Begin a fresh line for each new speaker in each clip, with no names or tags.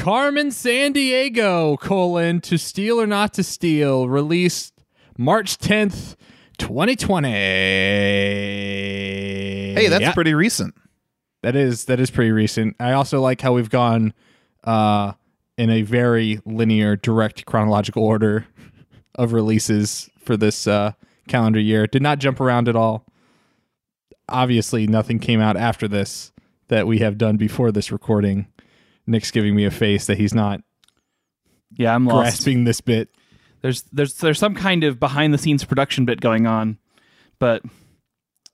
Carmen Sandiego, colon, to steal or not to steal, released March 10th, 2020. Hey,
Hey, that's pretty recent.
That is that is pretty recent. I also like how we've gone uh in a very linear, direct chronological order of releases for this uh calendar year. Did not jump around at all. Obviously, nothing came out after this that we have done before this recording. Nick's giving me a face that he's not
Yeah, I'm lost.
grasping this bit.
There's there's there's some kind of behind the scenes production bit going on, but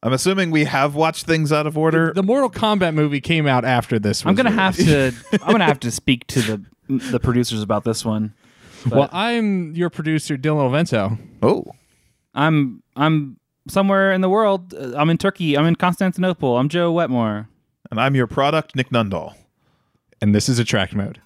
I'm assuming we have watched things out of order.
The Mortal Kombat movie came out after this.
I'm gonna have to I'm gonna have to speak to the the producers about this one. But
Well, I'm your producer, Dylan Ovento.
oh,
I'm I'm somewhere in the world. Uh, I'm in Turkey. I'm in Constantinople. I'm Joe Wetmore.
and I'm your product, Nick Nundahl.
And this is attract mode.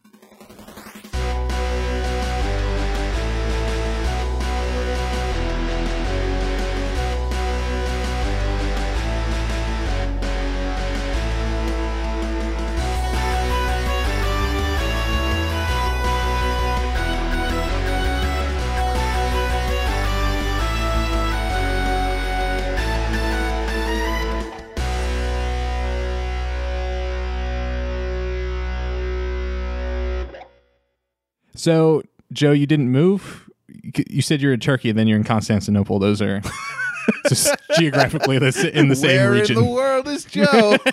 So, Joe, you didn't move. You- You said you're in Turkey, and then you're in Constantinople. Those are just geographically in the same
Where
region.
in the world is Joe?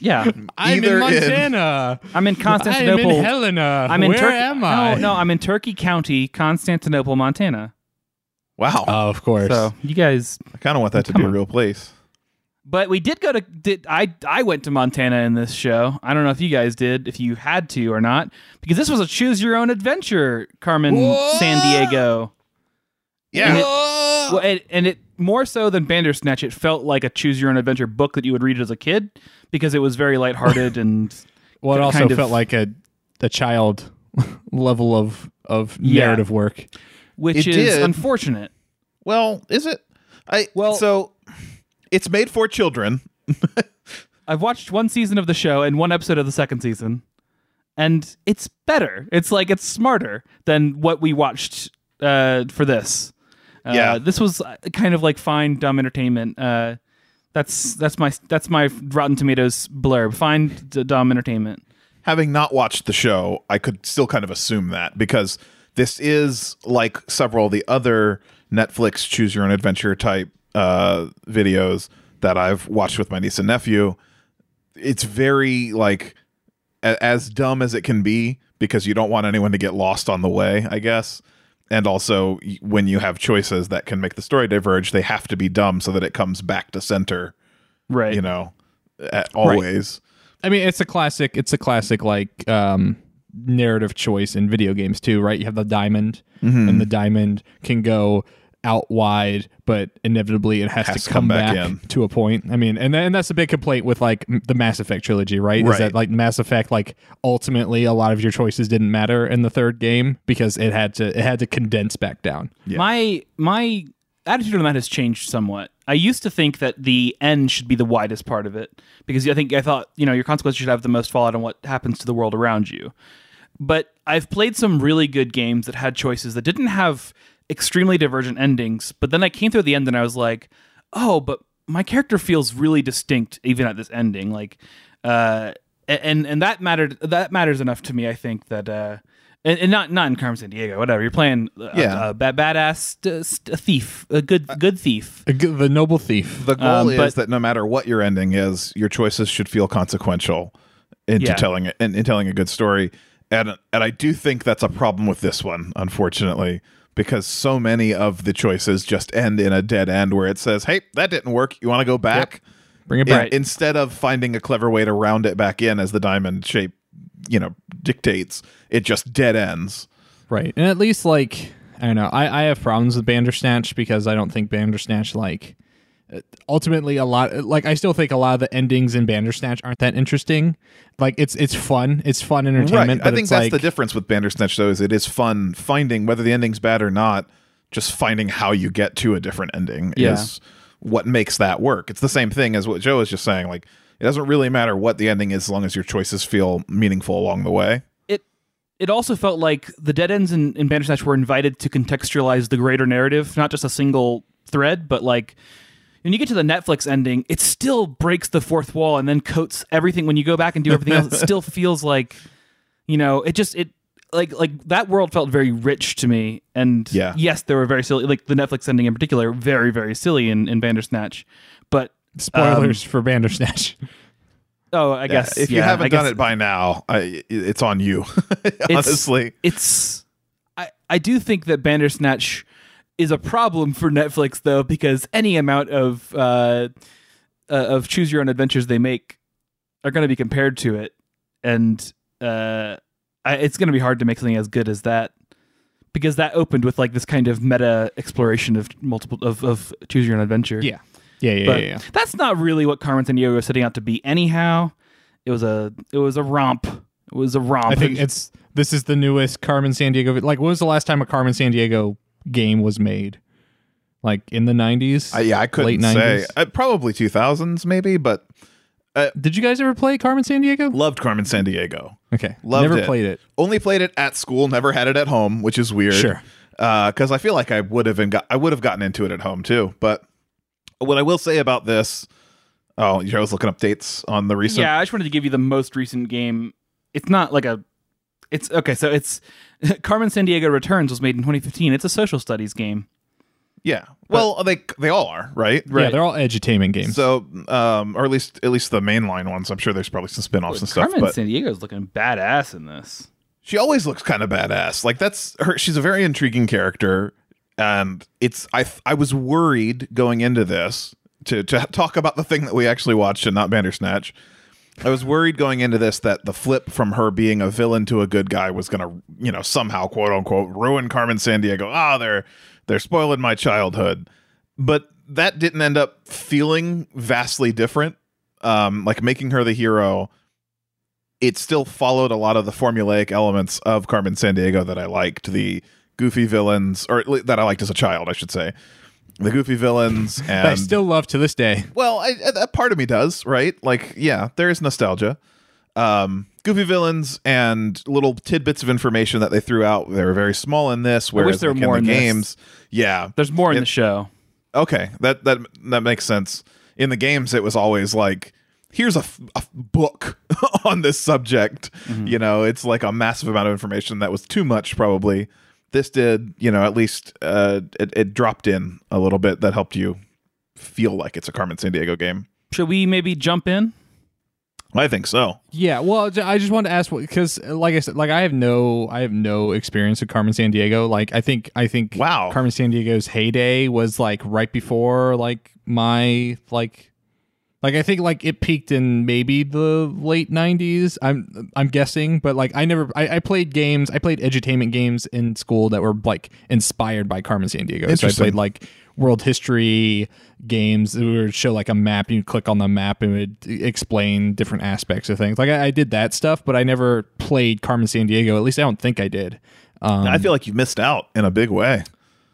Yeah,
I'm
Either
in
in-
Montana.
I'm in
I'm
Constantinople.
in Helena.
I'm in
Where
Turkey.
am I?
No, no, I'm in Turkey County, Constantinople, Montana.
wow,
Oh, of course.
So you guys,
I kind of want that to
come
be a real place.
But we did go to. Did I? I went to Montana in this show. I don't know if you guys did, if you had to or not, because this was a choose your own adventure, Carmen Sandiego.
Yeah,
And it, well, and, and it more so than Bandersnatch, it felt like a choose your own adventure book that you would read as a kid because it was very lighthearted and
well, it also
kind of-
felt like a a child level of of
Yeah.
narrative work.
which
It
is
did.
unfortunate.
well, is it? I
Well-
so it's made for children.
I've watched one season of the show and one episode of the second season, and it's better. It's like it's smarter than what we watched uh, for this. Uh,
Yeah.
this was uh, kind of like fine dumb entertainment. Uh, that's that's my that's my Rotten Tomatoes blurb. Fine d- dumb entertainment.
Having not watched the show, I could still kind of assume that because this is like several of the other Netflix choose your own adventure type uh, videos that I've watched with my niece and nephew. It's very like a- as dumb as it can be because you don't want anyone to get lost on the way, I guess. And also, when you have choices that can make the story diverge, they have to be dumb so that it comes back to center,
Right.
you know, a- always.
I mean, it's a classic. It's a classic like um, narrative choice in video games too, right? You have the diamond,
Mm-hmm.
and the diamond can go out wide, but inevitably it has,
Has
to come, back,
in.
to a point. I mean, and and that's a big complaint with like the Mass Effect trilogy, right? Is that like Mass Effect, like ultimately a lot of your choices didn't matter in the third game because it had to it had to condense back down.
Yeah.
My my attitude on that has changed somewhat. I used to think that the end should be the widest part of it because I think I thought you know your consequences should have the most fallout on what happens to the world around you. But I've played some really good games that had choices that didn't have extremely divergent endings. But then I came through the end and I was like, oh, but my character feels really distinct even at this ending. Like, uh, and and that mattered. That matters enough to me. I think that. Uh, and, and not not in Carmen Sandiego, whatever. You're playing a,
Yeah.
a, ba- badass uh, st- a thief, a good good thief.
The The noble thief.
The goal
Um,
is
but-
that no matter what your ending is, your choices should feel consequential into
Yeah.
telling it in, in telling a good story. And and I do think that's a problem with this one, unfortunately, because so many of the choices just end in a dead end where it says, "Hey, that didn't work. You want to go back?"
Bring it
In-
back.
instead of finding a clever way to round it back in as the diamond shape, you know, dictates, it just dead ends.
Right. And at least like I don't know, I, I have problems with Bandersnatch because I don't think Bandersnatch like ultimately a lot like I still think a lot of the endings in Bandersnatch aren't that interesting. Like it's it's fun. It's fun entertainment.
Right.
But
I think
it's
that's
like,
the difference with Bandersnatch, though, is it is fun finding whether the ending's bad or not. Just finding how you get to a different ending
Yeah.
is what makes that work. It's the same thing as what Joe was just saying. Like it doesn't really matter what the ending is as long as your choices feel meaningful along the way.
it it also felt like the dead ends in, in Bandersnatch were invited to contextualize the greater narrative, not just a single thread, but like when you get to the Netflix ending, it still breaks the fourth wall and then coats everything. When you go back and do everything else, it still feels like, you know, it just it like like that world felt very rich to me. And
Yeah.
yes, there were very silly, like the Netflix ending in particular, very very silly in, in Bandersnatch. But
Spoilers um, for Bandersnatch.
oh, I guess
if you
yeah,
haven't
I guess
done it by now, I, it's on you. Honestly,
it's I I do think that Bandersnatch is a problem for Netflix though because any amount of uh, uh of choose your own adventures they make are going to be compared to it and uh I, it's going to be hard to make something as good as that because that opened with like this kind of meta exploration of multiple of, of choose your own adventure
yeah. Yeah, yeah,
but
yeah, yeah.
that's not really what Carmen Sandiego was setting out to be anyhow it was a it was a romp it was a romp
I think it's this is the newest Carmen Sandiego. Like, when was the last time a Carmen Sandiego game was made? Like in the nineties?
I, yeah, I couldn't
Late
say.
90s?
Uh, probably 2000s, maybe, but
Did you guys ever play Carmen Sandiego?
loved Carmen Sandiego.
Okay,
Loved
never
it.
played it.
Only played it at school, never had it at home, which is weird.
Sure.
Because I feel like I would have been got, I would have gotten into it at home too. But what I will say about this, oh, I was looking up dates on the recent.
yeah, I just wanted to give you the most recent game. It's not like a. It's okay. So it's Carmen Sandiego Returns was made in 2015. It's a social studies game.
Yeah. Well, they they all are right. Right.
Yeah, they're all edutainment games.
So, um, or at least at least the mainline ones. I'm sure there's probably some spin-offs and stuff.
Carmen
But
San Diego's looking badass in this.
she always looks kind of badass. Like that's her. She's a very intriguing character, and it's I I was worried going into this to to talk about the thing that we actually watched and not Bandersnatch. I was worried going into this that the flip from her being a villain to a good guy was going to, you know, somehow quote unquote ruin Carmen Sandiego. Ah, they're they're spoiling my childhood. But that didn't end up feeling vastly different. Um, like making her the hero it still followed a lot of the formulaic elements of Carmen Sandiego that I liked. The goofy villains, or that I liked as a child, I should say. The goofy villains,
That I still love to this day.
well, I, I- that part of me does, right? Like, yeah, there is nostalgia. Um, goofy villains and little tidbits of information that they threw out. They were very small in this, whereas
there were more
in the
in this.
games, yeah,
There's more in
It-
the show.
Okay, that that that makes sense. In the games, it was always like, here's a, f- a book on this subject. You know, it's like a massive amount of information that was too much, probably. This did, you know, at least uh, it, it dropped in a little bit that helped you feel like it's a Carmen Sandiego game.
Should we maybe jump in?
I think so.
Yeah, well, I just wanted to ask because, like I said, like I have no, I have no experience with Carmen Sandiego. Like I think, I think,
Wow.
Carmen Sandiego's heyday was like right before like my like, like I think like it peaked in maybe the late '90s. I'm I'm guessing, but like I never, I, I played games, I played edutainment games in school that were like inspired by Carmen Sandiego. So I played like world history games it would show like a map you click on the map and it would explain different aspects of things like I, I did that stuff but i never played carmen sandiego at least i don't think i did um,
I feel like you missed out in a big way.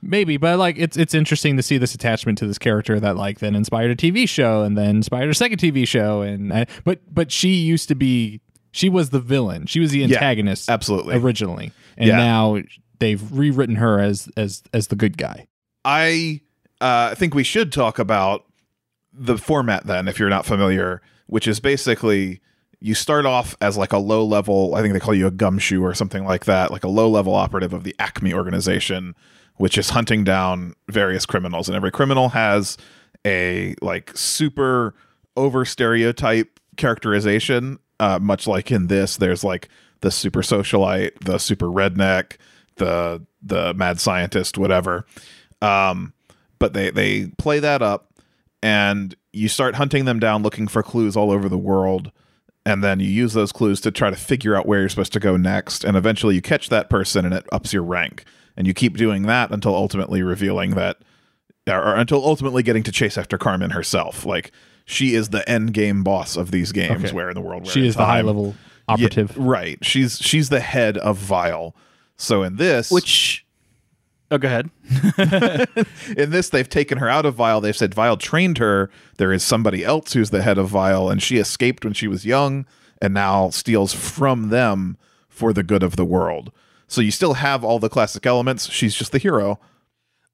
Maybe but like it's it's interesting to see this attachment to this character that like then inspired a tv show and then inspired a second tv show and I, but but she used to be she was the villain she was the antagonist
absolutely.
originally and
Yeah.
now they've rewritten her as as as the good guy
I uh, think we should talk about the format then, if you're not familiar, which is basically you start off as like a low level, I think they call you a gumshoe or something like that, like a low level operative of the Acme organization, which is hunting down various criminals. And every criminal has a like super over stereotype characterization, uh, much like in this, there's like the super socialite, the super redneck, the the mad scientist, whatever. Um, but they they play that up, and you start hunting them down, looking for clues all over the world, and then you use those clues to try to figure out where you're supposed to go next, and eventually you catch that person, and it ups your rank, and you keep doing that until ultimately revealing that, or, or until ultimately getting to chase after Carmen herself, like. She is the end game boss of these games.
Okay.
Where in the world, where
she
in
is the high
time-
level
Yeah,
operative
right? She's she's the head of Vile. So in this,
Which Oh, go ahead.
In this, they've taken her out of Vile. They've said Vile trained her. There is somebody else who's the head of Vile, and she escaped when she was young and now steals from them for the good of the world. So you still have all the classic elements. She's just the hero.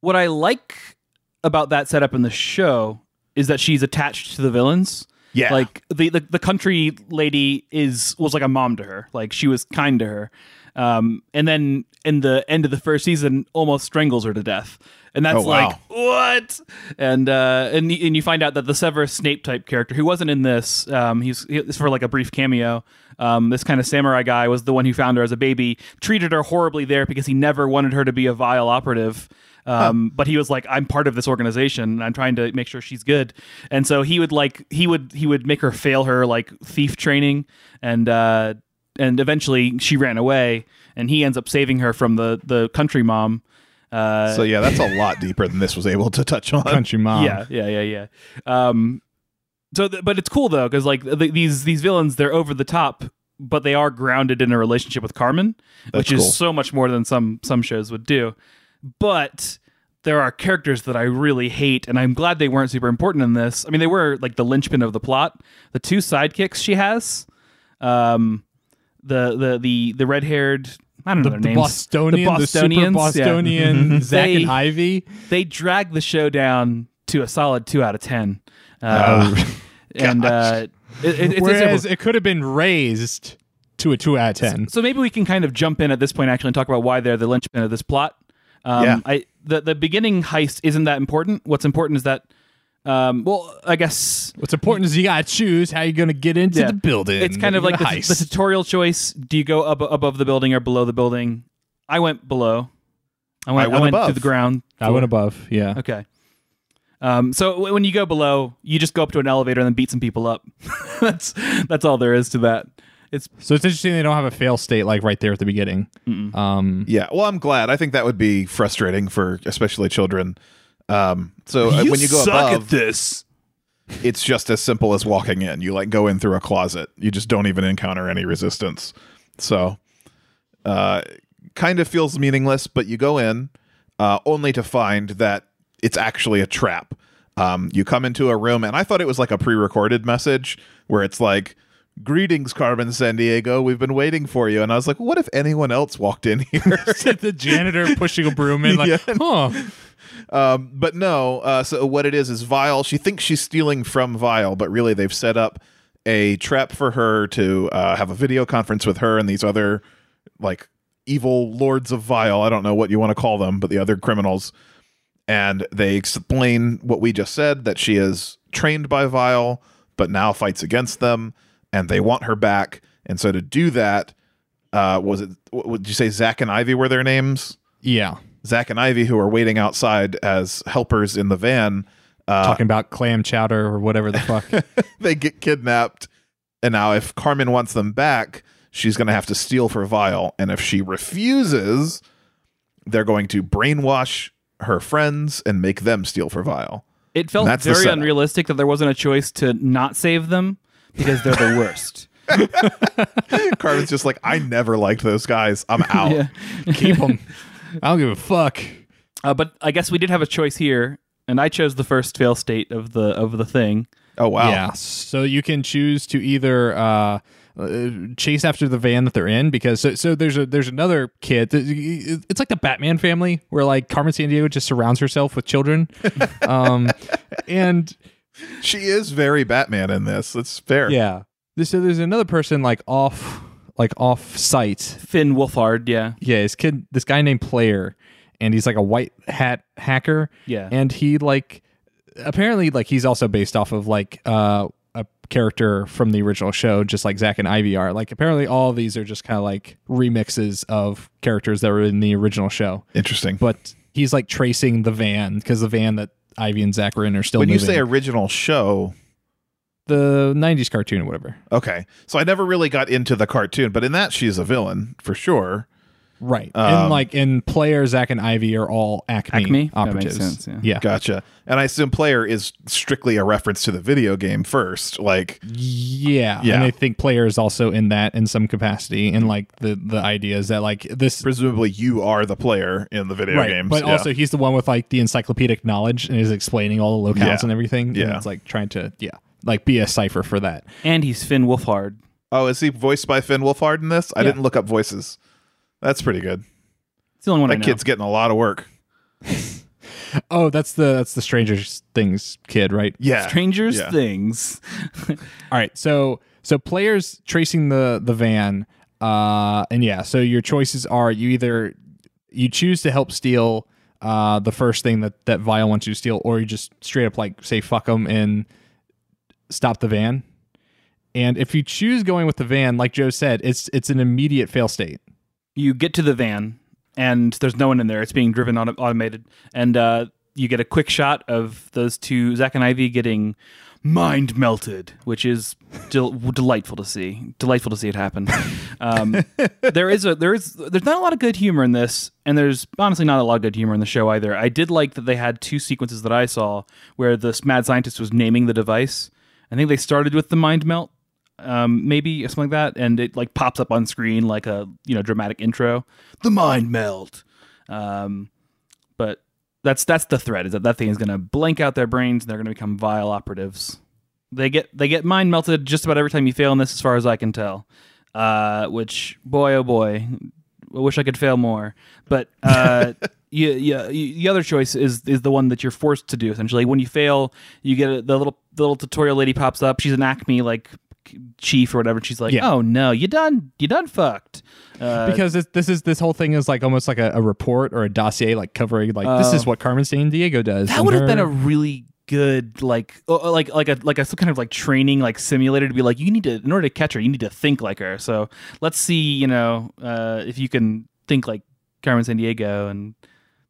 what I like about that setup in the show is that she's attached to the villains.
Yeah.
Like the, the the country lady is was like a mom to her. Like she was kind to her. Um and then in the end of the first season almost strangles her to death. And that's
Oh, wow.
like what? And uh and and you find out that the Severus Snape type character who wasn't in this um he's he's for like a brief cameo. Um this kind of samurai guy was the one who found her as a baby, treated her horribly there because he never wanted her to be a vile operative. Um, but he was like, I'm part of this organization and I'm trying to make sure she's good. And so he would like he would he would make her fail her like thief training and uh and eventually she ran away and he ends up saving her from the the country mom. Uh
So yeah, that's a lot deeper than this was able to touch on.
Country mom.
yeah, yeah, yeah, yeah. Um, so, th- but it's cool though because like th- these these villains, they're over the top, but they are grounded in a relationship with Carmen, which
That's
is so much more than some some shows would do. But there are characters that I really hate, and I'm glad they weren't super important in this. I mean, they were like the linchpin of the plot. The two sidekicks she has, um, the the the the red haired. I don't know
The,
their
the
names.
Bostonian, the,
Bostonians, yeah.
Bostonian Zach
They-
and Ivy.
they drag the show down to a solid two out of ten. Uh, and uh, it, it, it's
Whereas it could have been raised to a two out of ten.
so maybe we can kind of jump in at this point actually and talk about why they're the linchpin of this plot. Um,
Yeah.
I the the beginning heist isn't that important. What's important is that, um, well, I guess
What's important is you gotta choose how you're gonna get into
Yeah.
the building.
it's kind of like the,
heist.
the tutorial choice. Do you go up above the building or below the building? I went below. I went.
I went above.
to the ground.
I went above. Yeah.
Okay. Um, so w- when you go below, you just go up to an elevator and then beat some people up. that's that's all there is to that. It's
So it's interesting they don't have a fail state like right there at the beginning. Um,
Yeah, well, I'm glad. I think that would be frustrating for especially children. Um, so uh, when you go above,
this.
it's just as simple as walking in. You like go in through a closet. You just don't even encounter any resistance. So, uh, kind of feels meaningless, but you go in uh, only to find that it's actually a trap. Um, you come into a room, and I thought it was like a pre-recorded message where it's like. Greetings, Carmen Sandiego. We've been waiting for you. And I was like, what if anyone else walked in here?
the janitor pushing a broom in, like,
Yeah.
huh?
Um, but no, uh, so what it is is Vile. She thinks she's stealing from Vile, but really they've set up a trap for her to uh, have a video conference with her and these other like evil lords of Vile. I don't know what you want to call them, but the other criminals. And they explain what we just said that she is trained by Vile, but now fights against them, and they want her back. And so to do that, uh, was it? Would you say? Zach and Ivy were their names.
Yeah.
Zach and Ivy, who are waiting outside as helpers in the van, uh,
Talking about clam chowder or whatever the fuck.
they get kidnapped. And now, if Carmen wants them back, she's going to have to steal for Vile. And if she refuses, they're going to brainwash her friends and make them steal for Vile.
It felt
That's
very unrealistic that there wasn't a choice to not save them because they're the worst.
Carmen's just like, I never liked those guys. I'm out.
yeah.
Keep them. I don't give a fuck.
Uh, but I guess we did have a choice here, and I chose the first fail state of the of the thing.
Oh, wow.
Yeah. So you can choose to either uh, uh, chase after the van that they're in because so, so there's a there's another kid. It's like the Batman family where like Carmen Sandiego just surrounds herself with children, um, and
She is very Batman in this. It's fair.
yeah. So there's another person like off like off site.
Finn Wolfhard, yeah,
Yeah, this kid, this guy named Player, and he's like a white hat hacker.
Yeah.
and he like apparently like he's also based off of like uh a character from the original show just like Zach and Ivy are like apparently all of these are just kind of like remixes of characters that were in the original show
Interesting.
but he's like tracing the van because the van that Ivy and Zacharin are still
when you say original show,
the 90s cartoon or whatever
Okay. So I never really got into the cartoon, but in that she's a villain for sure.
Right. and um, like in player, Zach and Ivy are all Acme,
Acme? That makes
operatives.
sense, yeah.
Gotcha. And I assume player is strictly a reference to the video game first. Like,
Yeah.
Yeah.
And I think player is also in that in some capacity. And like the the idea is that like this
presumably you are the player in the video
right,
games.
but
Yeah.
also he's the one with like the encyclopedic knowledge and is explaining all the locales
Yeah.
and everything.
Yeah.
And it's like trying to yeah, like be a cipher for that.
And he's Finn Wolfhard.
oh, is he voiced by Finn Wolfhard in this? I
Yeah.
didn't look up voices. That's pretty good.
It's the only one I know.
kid's getting a lot of work.
Oh, that's the that's the Stranger Things kid, right?
Yeah.
Strangers
Yeah.
Things.
All right, so so players tracing the the van, uh, and yeah, so your choices are you either you choose to help steal uh the first thing that that Vile wants you to steal, or you just straight up like say fuck them and stop the van. And if you choose going with the van, like Joe said, it's it's an immediate fail state.
You get to the van and there's no one in there. It's being driven auto- automated, and uh, you get a quick shot of those two Zach and Ivy getting mind melted, which is del- delightful to see. Delightful to see it happen. Um, there is a there is there's not a lot of good humor in this, and there's honestly not a lot of good humor in the show either. I did like that they had two sequences that I saw where this mad scientist was naming the device. I think they started with the mind melt um, maybe something like that, and it like pops up on screen like a you know dramatic intro. The mind melt. Um, but that's that's the threat is that that thing is going to blank out their brains and they're going to become vile operatives. They get they get mind melted just about every time you fail in this, as far as I can tell. Uh, which boy oh boy, I wish I could fail more. But uh, yeah, yeah. The other choice is is the one that you're forced to do. Essentially, when you fail, you get a, the little the little tutorial lady pops up. She's an Acme like chief or whatever. And she's like,
Yeah.
"Oh no, you done you done fucked." Uh,
because this, this is this whole thing is like almost like a, a report or a dossier, like covering like this is what Carmen Sandiego does.
that would have been a really good like uh, like like a like a some kind of like training like simulator to be like you need to in order to catch her you need to think like her so let's see you know uh if you can think like Carmen Sandiego and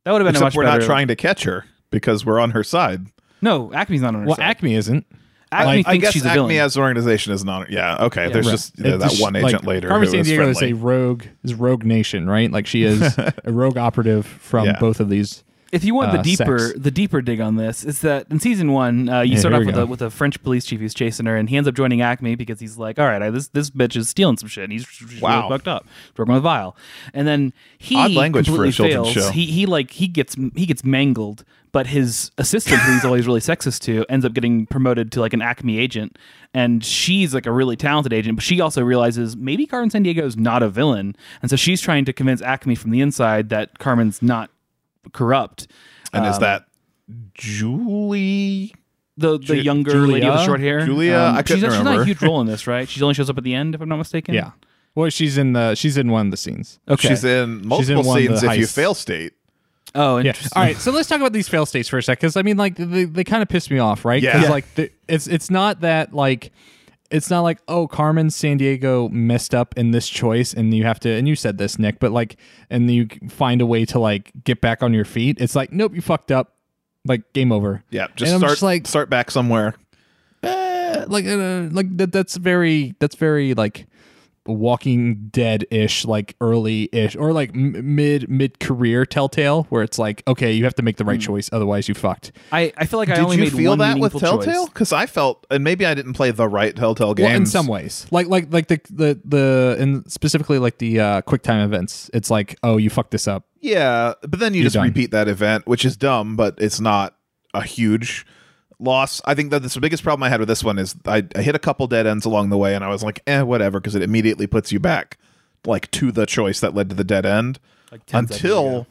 that would have been a much
we're
better
not trying to catch her because we're on her side.
no Acme's not on her
well,
side.
Acme isn't.
Acme
like-
I guess
she's a
Acme
villain
as an organization is not. Yeah, okay. There's
Right.
just
It's
that
just,
one
like,
agent later.
Carmen
who
San Diego
friendly.
is a rogue, is Rogue Nation, right? Like she is a rogue operative from
Yeah.
both of these.
If you want the
uh,
deeper
sex.
the deeper dig on this is that in season one uh, you
Yeah,
start off with a, with a French police chief who's chasing her and he ends up joining Acme because he's like all right I, this this bitch is stealing some shit and he's
Wow.
really fucked up He's working with Vile and then he
Odd language for a children's
fails
show.
he he like he gets he gets mangled but his assistant who he's always really sexist to ends up getting promoted to like an Acme agent and she's like a really talented agent but she also realizes maybe Carmen Sandiego is not a villain and so she's trying to convince Acme from the inside that Carmen's not corrupt
and is
Um,
that Julie?
the the
Ju-
younger
Julia?
lady with the short hair.
Julia?
Um,
I couldn't
she's, she's not a huge role in this, right? She only shows up at the end, if I'm not mistaken.
Yeah. Well, she's in the she's in one of the scenes.
Okay.
She's in multiple
in one
scenes if you fail state.
oh,
Yeah.
interesting.
All right. So let's talk about these fail states for a sec, because I mean, like they, they kind of piss me off, right?
Yeah.
Because
Yeah.
like the, it's it's not that like it's not like oh Carmen Sandiego messed up in this choice and you have to and you said this Nick, but like and you find a way to like get back on your feet. It's like nope, you fucked up. Like game over.
Yeah, just start
just like-
start back somewhere.
Eh, like uh, like that that's very that's very like walking dead ish like early ish or like m- mid mid career telltale where it's like okay you have to make the right choice otherwise you fucked
I, I feel like I
Did
only
you
made
feel
one
that with Telltale? Because I felt, and maybe I didn't play the right Telltale games.
well in some ways like like like the the the and specifically like the uh quick time events it's like oh you fucked this up
Yeah, but then you just
done.
repeat that event, which is dumb, but it's not a huge loss. I think that the biggest problem I had with this one is I, I hit a couple dead ends along the way, and I was like, eh, whatever, because it immediately puts you back like to the choice that led to the dead end.
Like 10 seconds
until.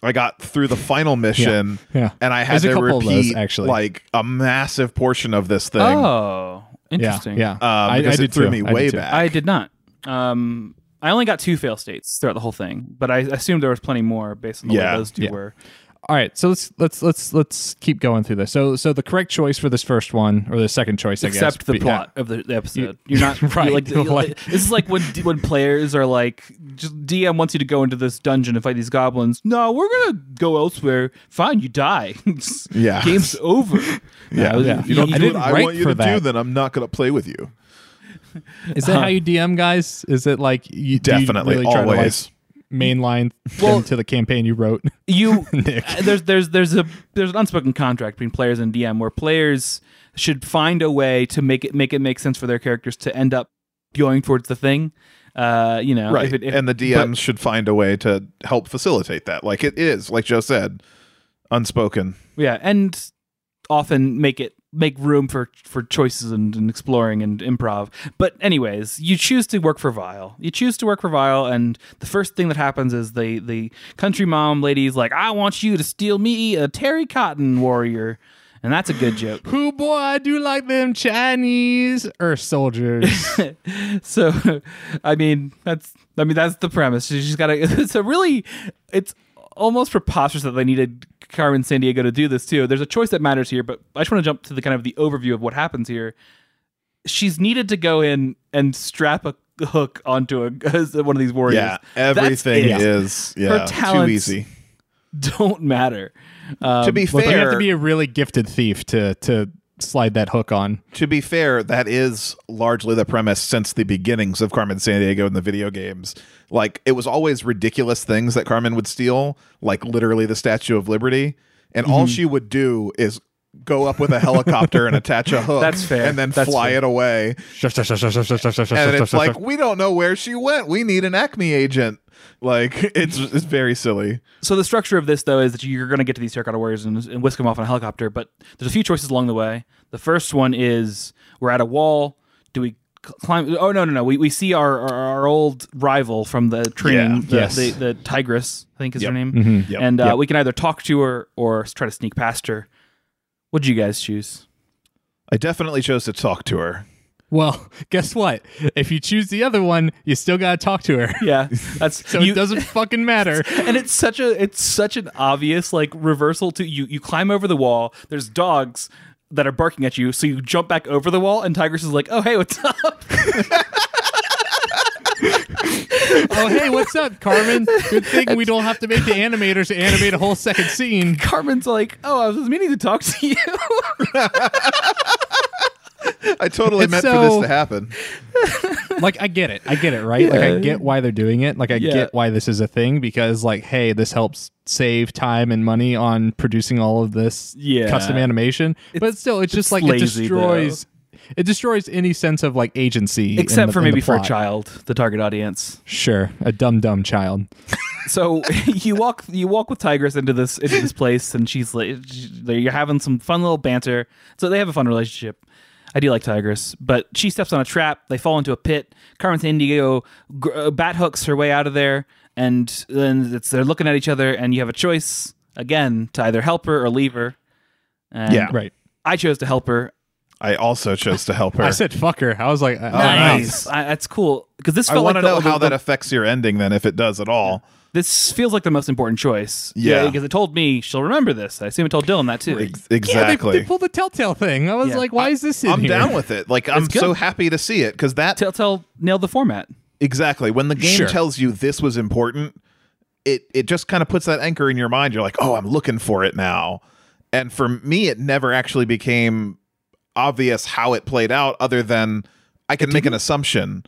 I got through the final mission,
yeah.
and I had
There's a
to
couple of those,
repeat
actually.
like a massive portion of this thing.
Oh, interesting.
yeah
Um,
I,
because
I
it
did
threw
too.
me
I did
way back.
I did not. Um, I only got two fail states throughout the whole thing, but I assumed there was plenty more based on the
Yeah,
way those two
yeah.
were.
All right so let's let's let's let's keep going through this so so the correct choice for this first one or the second choice I guess
Except the
but-
plot of the, the episode. You're not
Right.
you're like, you're
Like-
like- this is like when when players are like, just DM wants you to go into this dungeon and fight these goblins. No, we're gonna go elsewhere. Fine, you die.
Yeah.
game's over.
yeah,
Uh,
yeah.
If you don't
I
do
didn't
what I want you
for
to do, then I'm not going to play with you.
Is that how you DM guys? Is it like you do you
Definitely,
really try to, like-
always.
Mainline
Well-
to the campaign you wrote.
you
Nick.
uh, there's there's there's a there's an unspoken contract between players and DM where players should find a way to make it make it make sense for their characters to end up going towards the thing. Uh, you know,
right.
if it- if-
and the DMs
but-
should find a way to help facilitate that. Like it is, like Joe said, unspoken.
yeah, and often make it make room for for choices and, and exploring and improv. But anyways, you choose to work for Vile. You choose to work for Vile, and the first thing that happens is the the country mom lady's like, "I want you to steal me a Terry Cotton warrior," and that's a good joke.
Who boy, I do like them Chinese Earth soldiers.
so i mean that's i mean that's the premise she's got to it's a really it's almost preposterous that they needed carmen sandiego to do this too there's a choice that matters here but i just want to jump to the kind of the overview of what happens here she's needed to go in and strap a hook onto a one of these warriors
Yeah,
That's
everything
it.
is yeah too
talents-
easy.
don't matter um,
to be
Well, you have to be a really gifted thief to to slide that hook on.
to be fair, that is largely the premise since the beginnings of Carmen Sandiego in the video games. Like it was always ridiculous things that Carmen would steal, like literally the Statue of Liberty, and all
Mm-hmm.
she would do is go up with a helicopter and attach a hook
That's fair.
and then
That's
fly
fair.
it away. And it's like we don't know where she went. We need an Acme agent. Like it's it's very silly.
so the structure of this though is that you're going to get to these terracotta warriors and, and whisk them off on a helicopter but there's a few choices along the way the first one is we're at a wall do we climb oh no no no we, we see our, our our old rival from the training
Yeah.
the,
Yes.
the, the tigress i think is
Yep.
her name
Mhm.
Yep.
and uh,
Yep.
we can either talk to her or try to sneak past her what'd you guys choose
I definitely chose to talk to her.
Well, guess what? If you choose the other one, you still gotta talk to her.
yeah that's
So
you,
it doesn't fucking matter.
and it's such a it's such an obvious like reversal to you you climb over the wall there's dogs that are barking at you so you jump back over the wall and tigress is like oh hey what's up
oh hey, what's up, Carmen? Good thing we don't have to make the animators animate a whole second scene.
carmen's like oh i was meaning to talk to you
I totally
It's
meant for this to happen.
Like I get it. I get it, right? Like I get why they're doing it. Like I
Yeah.
get why this is a thing because like hey, this helps save time and money on producing all of this
Yeah.
custom animation. but still it's just like
lazy,
it destroys it destroys any sense of like agency in
except
the-
for
in the
maybe for a child the target audience
Sure, a dumb dumb child.
so you walk you walk with tigress into this into this place and she's like she- you're having some fun little banter so they have a fun relationship I do like Tigress, but she steps on a trap. They fall into a pit. Carmen Sandiego gr- uh, bat hooks her way out of there, and then it's, they're looking at each other, and you have a choice again to either help her or leave her. And
Yeah.
Right.
I chose to help her.
I also chose to help her.
I said fuck her. I was like, oh,
nice.
I, that's cool because this
I
felt
want
like
to
the-
know
the-
how
the-
that affects your ending then, if it does at all.
This feels like the most important choice.
Yeah.
because it told me she'll remember this. I assume it told Dylan that too.
Ex-
Yeah, they,
exactly.
they pulled the telltale thing. I was
Yeah.
like, why is this in
I'm
here?
down with it. Like I'm so happy to see it because that
Telltale nailed the format.
exactly when the game
Sure.
tells you this was important, it it just kind of puts that anchor in your mind. You're like, oh, I'm looking for it now. And for me, it never actually became obvious how it played out, other than I can make an assumption.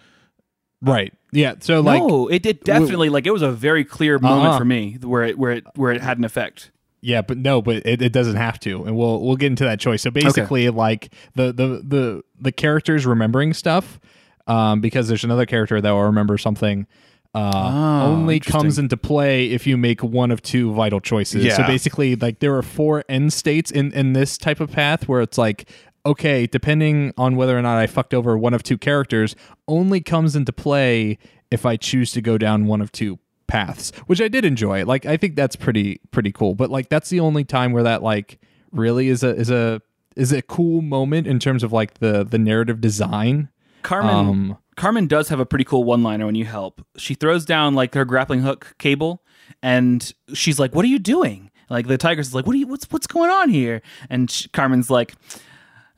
Right. Yeah. So like
no, it did definitely like it was a very clear moment
Uh-uh.
for me where it where it where it had an effect.
Yeah, but no, but it, it doesn't have to, and we'll we'll get into that choice. So basically, like the the the the characters remembering stuff, um, because there's another character that will remember something. Uh,
Oh,
only comes into play if you make one of two vital choices. So basically, like there are four end states in in this type of path where it's like, okay, depending on whether or not I fucked over one of two characters, only comes into play if I choose to go down one of two paths, which I did enjoy. Like I think that's pretty pretty cool. But like that's the only time where that like really is a is a is a cool moment in terms of like the the narrative design.
Carmen
Um,
Carmen does have a pretty cool one liner when you help. She throws down like her grappling hook cable and she's like, "What are you doing?" Like the tigress is like, "What are you what's what's going on here?" And sh Carmen's like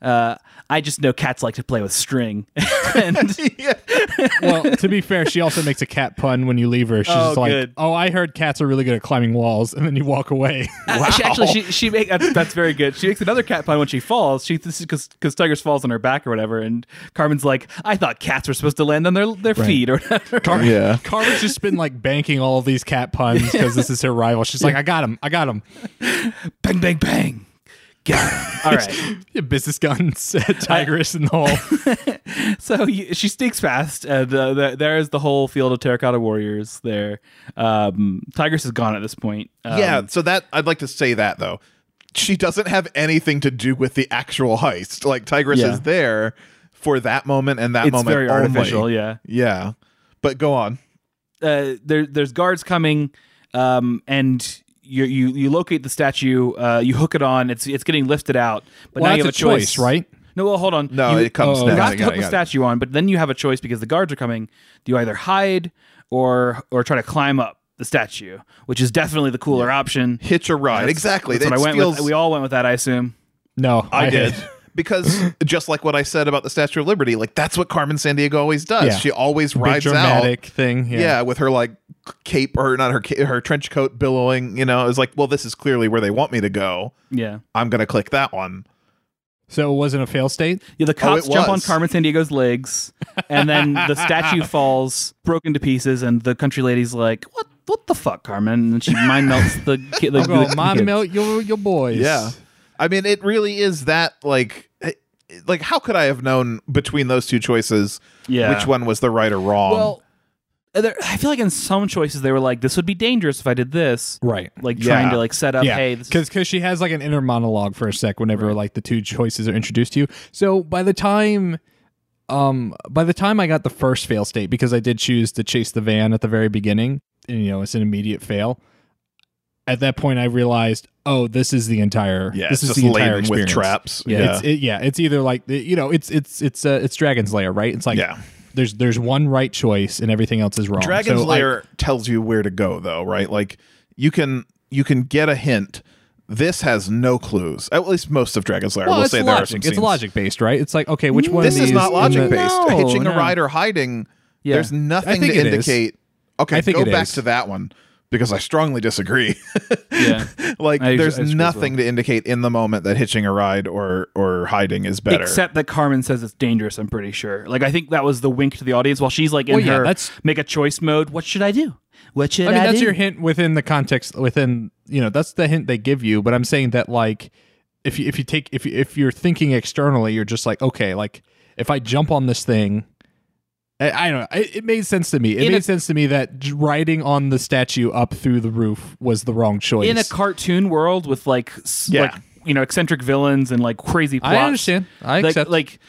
Uh, I just know cats like to play with string. and
well, to be fair, she also makes a cat pun when you leave her. She's
Oh,
just like,
good.
"Oh, I heard cats are really good at climbing walls," and then you walk away.
Uh, she actually she she make that's, that's very good. She makes another cat pun when she falls. She this is because because Tigress falls on her back or whatever, and Carmen's like, I thought cats were supposed to land on their their feet or whatever.
Yeah.
Carmen's just been like banking all of these cat puns because this is her rival. She's like, "I got him, I got him."
bang bang bang. Got. All right.
Yeah, business guns Tigress in the hall.
So you, she sneaks past, and uh, the, there's the whole field of terracotta warriors there. Um, Tigress is gone at this point. Um,
yeah. So that I'd like to say that though, she doesn't have anything to do with the actual heist. Like Tigress
Yeah.
is there for that moment and that
it's
moment.
very
only.
artificial. Yeah.
Yeah. But go on.
uh, there, there's guards coming, um, and you, you you locate the statue. Uh, you hook it on. It's it's getting lifted out. But
Well,
now you have a
a
choice,
choice, right?
No, well, hold on.
No,
you,
it comes
oh,
You have to
got
hook the statue on, but then you have a choice because the guards are coming. Do you either hide or or try to climb up the statue, which is definitely the cooler option.
Hitch a ride.
That's-
exactly.
That's what
That
I went
steals-
with. We all went with that, I assume.
No,
I did. Because just like what I said about the Statue of Liberty, like that's what Carmen Sandiego always does.
Yeah.
She always rides
Big
rides
dramatic
out.
thing. Yeah.
Yeah. with her like cape or not her her trench coat billowing. You know, it's like, well, this is clearly where they want me to go.
Yeah.
I'm gonna click that one.
So it wasn't a fail state.
Yeah, the oh, cops
Oh, it
jump on. Carmen Sandiego's legs, and then the statue falls, broken to pieces, and the country lady's like, "What? What the fuck, Carmen?" And she mind melts the ki- the,
I'll
the
mom, melt your your boys.
Yeah. I mean, it really is that like eh, like how could I have known between those two choices
Yeah.
which one was the right or wrong?
Well, uh, there, I feel like in some choices they were like, "This would be dangerous if I did this."
Right.
Like
Yeah.
trying to like set up,
yeah,
"Hey, this is
because she has like an inner monologue for a sec whenever like the two choices are introduced to you. So by the time, um, by the time I got the first fail state, because I did choose to chase the van at the very beginning, and you know it's an immediate fail. At that point, I realized, oh, this is the entire.
yeah,
this
it's
is
just
the entire
laden with traps.
Yeah,
Yeah.
it's it, yeah, it's either like you know, it's it's it's uh, it's Dragon's Lair, right? It's like
Yeah.
there's there's one right choice and everything else is wrong.
Dragon's
So, like,
Lair tells you where to go though, right? Like you can you can get a hint. This has no clues. At least most of Dragon's Lair.
well,
we'll
it's
say there are
logic.
some
It's
scenes.
logic based, right? It's like okay, which one?
This
of
is not logic
the-
based.
No,
Hitching a
no.
ride or hiding.
Yeah.
There's nothing
think
to
it is.
indicate. Okay,
I think
go
it
back
is.
to that one because I strongly disagree.
yeah."
like
I-
there's
I agree as
nothing to indicate in the moment that hitching a ride or or hiding is better.
Except that Carmen says it's dangerous. I'm pretty sure. Like I think that was the wink to the audience while she's like in
Well, yeah,
her
that's-
make a choice mode. What should I do? What should
I
I,
that's
do?
your hint within the context. Within you know, that's the hint they give you. But I'm saying that like, if you if you take if you, if you're thinking externally, you're just like, okay, like if I jump on this thing. I, I don't know. It, it made sense to me. It
In
made
a-
sense to me that riding on the statue up through the roof was the wrong choice.
in a cartoon world with like
Yeah.
like you know eccentric villains and like crazy plots.
I understand. I
like,
accept.
like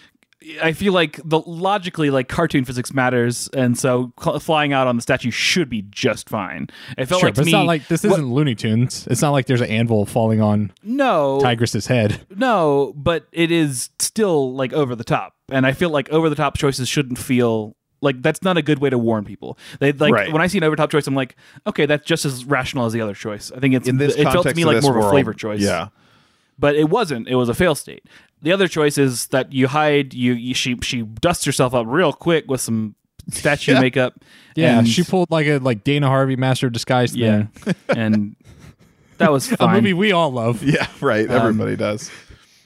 I feel like the logically like cartoon physics matters, and so cl- flying out on the statue should be just fine. It felt
sure,
like
but
to
it's
me,
not like this isn't Looney Tunes. It's not like there's an anvil falling on
no
Tigress's head.
no, but it is still like over the top, and I feel like over the top choices shouldn't feel. Like that's not a good way to warn people. They like
Right.
when I see an over top choice, I'm like, okay, that's just as rational as the other choice. I think it's
in this
it felt to me like
this
more of a flavor choice.
Yeah.
but it wasn't. It was a fail state. The other choice is that you hide. You, you she she dusts herself up real quick with some statue
Yeah.
makeup.
Yeah,
and-
she pulled like a like Dana Carvey master of disguise
yeah, and that was
A movie we all love.
Yeah, right.
Um,
Everybody does.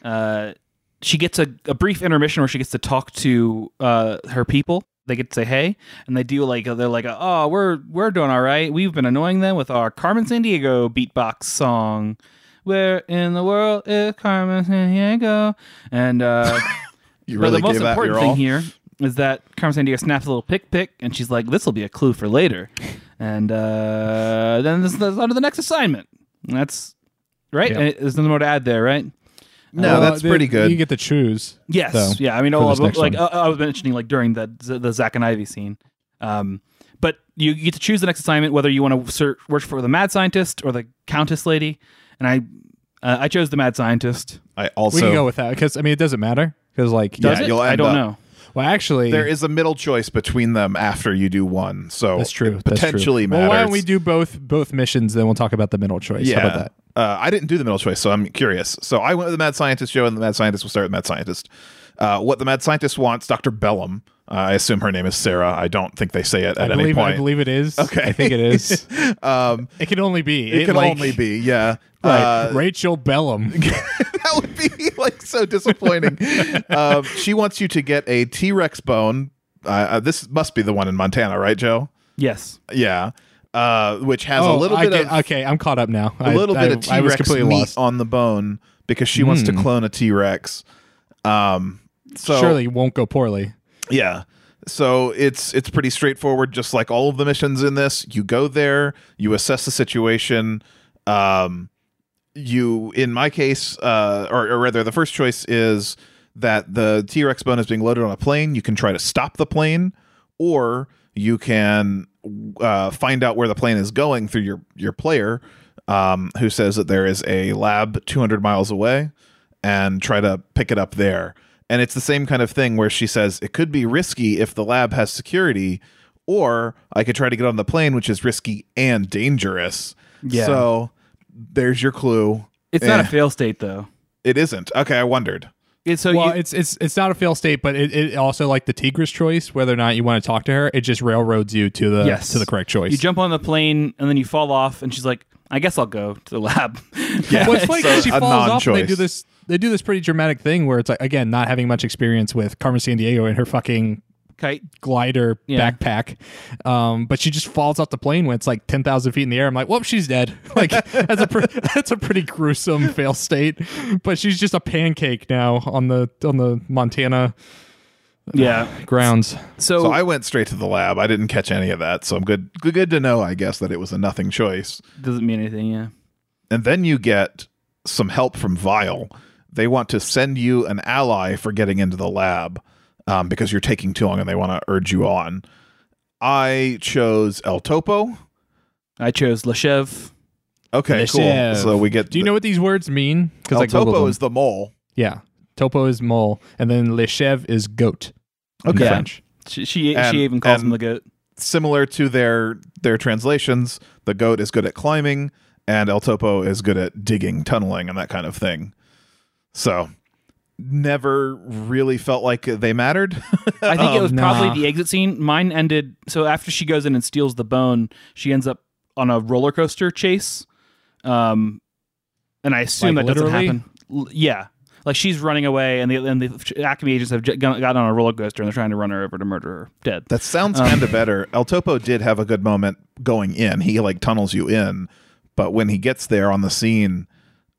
uh, she gets a, a brief intermission where she gets to talk to uh, her people. They get to say hey, and they do like they're like, oh, we're we're doing all right. We've been annoying them with our Carmen Sandiego beatbox song. Where in the world is Carmen Sandiego? And uh,
You really
the most important thing
all.
here is that Carmen Sandiego snaps a little pick pick, and she's like, "This will be a clue for later." And uh, then this is on to the next assignment. And that's right.
Yeah.
And there's nothing more to add there, right?
No,
Well,
that's
the-
pretty good.
You get to choose.
Yes.
So,
yeah. I mean,
for
oh,
this
like
one.
uh, I was mentioning, like during the the Zach and Ivy scene. Um, but you, you get to choose the next assignment whether you want to search, work for the mad scientist or the countess lady. And I uh, I chose the mad scientist.
I also
we can go with that because I mean it doesn't matter because like
Does
Yeah,
it?
you'll
I don't
up-
know.
well actually
there is a middle choice between them after you do one. So
that's true.
it
That's true.
potentially
Well,
matters.
why don't we do both both missions? Then we'll talk about the middle choice.
yeah.
How about that?
Uh, I didn't do the middle choice, so I'm curious. So I went with the mad scientist show, and the mad scientist will start with mad scientist. Uh, what the mad scientist wants, Dr. Bellum. Uh, I assume her name is Sarah. I don't think they say it at
I
any
believe
point.
I believe it is.
Okay.
I think it is.
um,
it can only be.
it, can
like-
only be, yeah.
Right.
Uh,
Rachel Bellum.
that would be like so disappointing. um, she wants you to get a T Rex bone. Uh, uh, this must be the one in Montana, right, Joe?
Yes.
Yeah. Uh, which has a
Oh,
little
I
bit
get-
of
okay. I'm caught up now.
a little bit of T Rex meat
lost.
on the bone because she wants to
Hmm.
clone a T Rex. Um, so
Surely won't go poorly.
yeah. So it's it's pretty straightforward, just like all of the missions in this. You go there, you assess the situation. Um, you, in my case, uh, or, or rather, the first choice is that the T Rex bone is being loaded on a plane. You can try to stop the plane, or you can uh, find out where the plane is going through your your player, um, who says that there is a lab 200 miles away, and try to pick it up there. And it's the same kind of thing where she says it could be risky if the lab has security, or I could try to get on the plane, which is risky and dangerous.
Yeah.
So there's your clue.
It's not a
Eh.
fail state though.
It isn't. Okay, I wondered.
It's so
well,
you,
it's it's it's not a fail state, but it, it also like the Tigress choice, whether or not you want to talk to her, it just railroads you to the
Yes.
to the correct choice.
you jump on the plane and then you fall off, and she's like, "I guess I'll go to the lab."
Yeah.
well, it's funny
So
'cause she falls off and they do this they do this pretty dramatic thing where it's like again not having much experience with Carmen Sandiego and her fucking
Kite.
glider
Yeah.
backpack. Um, but she just falls off the plane when it's like ten thousand feet in the air. I'm like, whoop, she's dead. Like that's a pre- that's a pretty gruesome fail state. But she's just a pancake now on the on the Montana
Yeah.
grounds.
So,
So I went straight to the lab. I didn't catch any of that. So I'm good. Good good to know, I guess, that it was a nothing choice.
doesn't mean anything. Yeah.
And then you get some help from Vile. They want to send you an ally for getting into the lab um, because you're taking too long and they want to urge you on. I chose El Topo.
I chose Le Chèvre.
Okay, cool. So we get.
Do you know what these words mean?
El
I
Topo is the mole.
yeah. Topo is mole, and then Le Chèvre is goat. in
Okay.
French.
She she,
And-
she even calls him the goat.
Similar to their their translations, the goat is good at climbing, and El Topo is good at digging, tunneling, and that kind of thing. So, never really felt like they mattered.
I think it was
nah.
probably the exit scene. Mine ended so after she goes in and steals the bone, she ends up on a roller coaster chase. Um, and I assume
Like
that doesn't happen. L- yeah, like she's running away, and the and the Acme agents have j- got got on a roller coaster, and they're trying to run her over to murder her dead.
That sounds
Um,
kind of better. El Topo did have a good moment going in. He like tunnels you in, but when he gets there on the scene,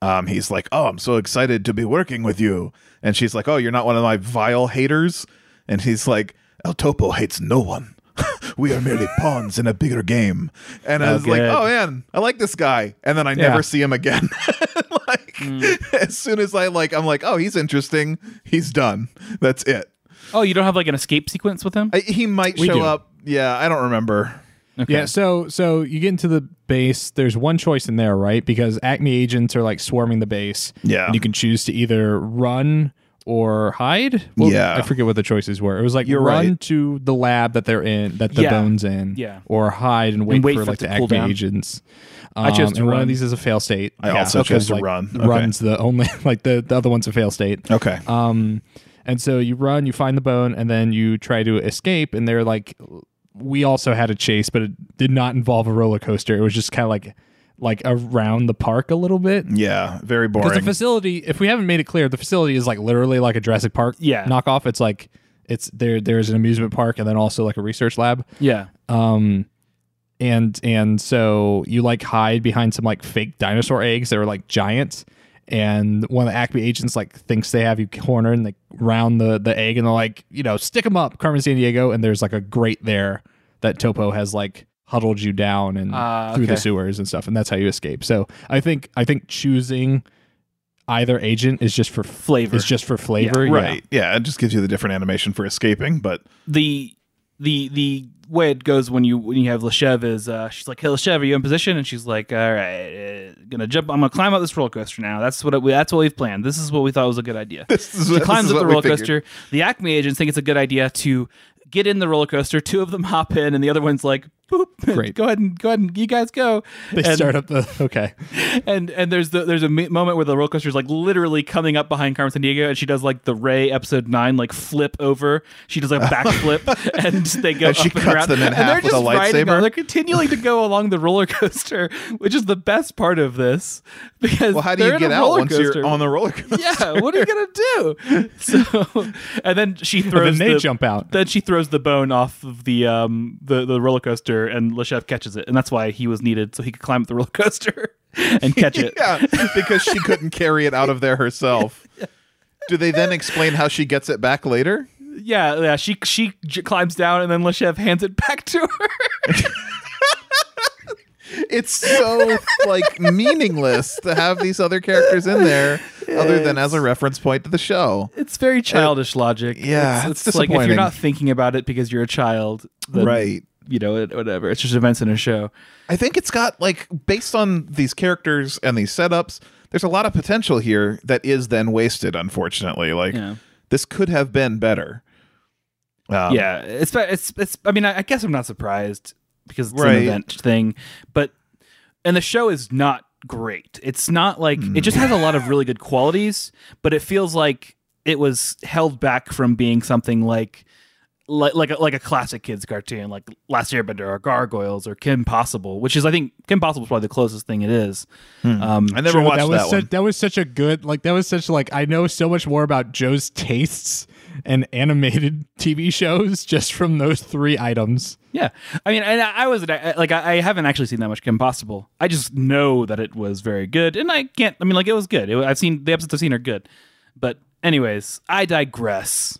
um, he's like, "Oh, I'm so excited to be working with you," and she's like, "Oh, you're not one of my vile haters," and he's like, "El Topo hates no one." we are merely pawns in a bigger game. And I
Oh,
was like, oh man, I like this guy. And then I
Yeah.
never see him again. like
Mm.
as soon as I like I'm like, oh, he's interesting. He's done. That's it.
Oh, you don't have like an escape sequence with him?
I, he might
We
show
do.
up. Yeah, I don't remember.
Okay.
Yeah, so so you get into the base. There's one choice in there, right? Because Acme agents are like swarming the base.
Yeah.
and you can choose to either run or hide.
Well, Yeah.
I forget what the choices were. It was like
You're
run
right.
to the lab that they're in, that the
Yeah.
bones in,
Yeah.
or hide and wait,
wait
for
for
like
it
the
cool
Acme
down.
agents.
I chose
Um,
to
and one
run.
of these is a fail state.
I also chose to
like,
run. Okay.
Run's the only like the the other one's a fail state.
Okay.
Um, and so you run, you find the bone, and then you try to escape. And they're like, we also had a chase, but it did not involve a roller coaster. It was just kind of like like around the park a little bit.
yeah, very boring.
Because the facility, if we haven't made it clear, the facility is like literally like a Jurassic Park
Yeah.
knockoff. It's like it's there. There's an amusement park and then also like a research lab.
yeah.
Um, and and so you like hide behind some like fake dinosaur eggs that are like giants. And one of the Acme agents like thinks they have you cornered and they round the the egg and they're like, you know, stick them up, Carmen Sandiego. And there's like a grate there that Topo has like huddled you down and
Ah,
through the sewers and stuff, and that's how you escape. So I think I think choosing either agent is just for
Flavor.
It's just for flavor, yeah.
right. Yeah. it just gives you the different animation for escaping, but
the the the way it goes when you when you have Le Chèvre is uh, she's like, "Hey, Le Chèvre, are you in position?" And she's like, "All right, uh, gonna jump. I'm gonna climb up this roller coaster now. That's what it, that's what we've planned. This is what we thought was a good idea."
this is,
She
this
climbs up the roller coaster. The Acme agents think it's a good idea to get in the roller coaster. Two of them hop in, and the other one's like, boop.
Great.
go ahead and go ahead and you guys go.
They
and,
start up the okay.
and and there's the there's a moment where the roller coaster is like literally coming up behind Carmen Sandiego, and she does like the Rey episode nine like flip over. She does like a backflip, and they go
And she
up
cuts
around.
them in
and
half
they're
with
just riding
lightsaber?
on- They're continuing to go along the roller coaster, which is the best part of this because
Well, how do you get out once
coaster.
you're on the roller coaster?
yeah, what are you gonna do? So, and then she throws.
then they
the,
jump out.
Then she throws the bone off of the um the, the roller coaster, and Le Chèvre catches it, and that's why he was needed so he could climb up the roller coaster and catch it.
Yeah, because she couldn't carry it out of there herself. Do they then explain how she gets it back later?
Yeah, yeah. She she j- climbs down, and then Le Chèvre hands it back to her.
It's so like meaningless to have these other characters in there, other than as a reference point to the show.
it's very uh, childish logic.
yeah,
it's,
it's
like if you're not thinking about it because you're a child,
Right.
You know, whatever. It's just events in a show.
I think it's got like based on these characters and these setups, there's a lot of potential here that is then wasted, unfortunately. Like
Yeah.
this could have been better. Um,
yeah, it's it's it's. I mean, I, I guess I'm not surprised because it's
Right.
an event thing, but and the show is not great. It's not like it just has a lot of really good qualities, but it feels like it was held back from being something like. Like like a, like a classic kids cartoon, like Last Airbender or Gargoyles or Kim Possible, which is I think Kim Possible is probably the closest thing it is. Um,
I never
Joe,
watched
that
that,
was
one.
such, that was such a good like that was such like I know so much more about Joe's tastes and animated TV shows just from those three items.
Yeah, I mean, and I I was like, I I haven't actually seen that much Kim Possible. I just know that it was very good, and I can't. I mean, like, it was good. It, I've seen the episodes I've seen are good, but anyways, I digress.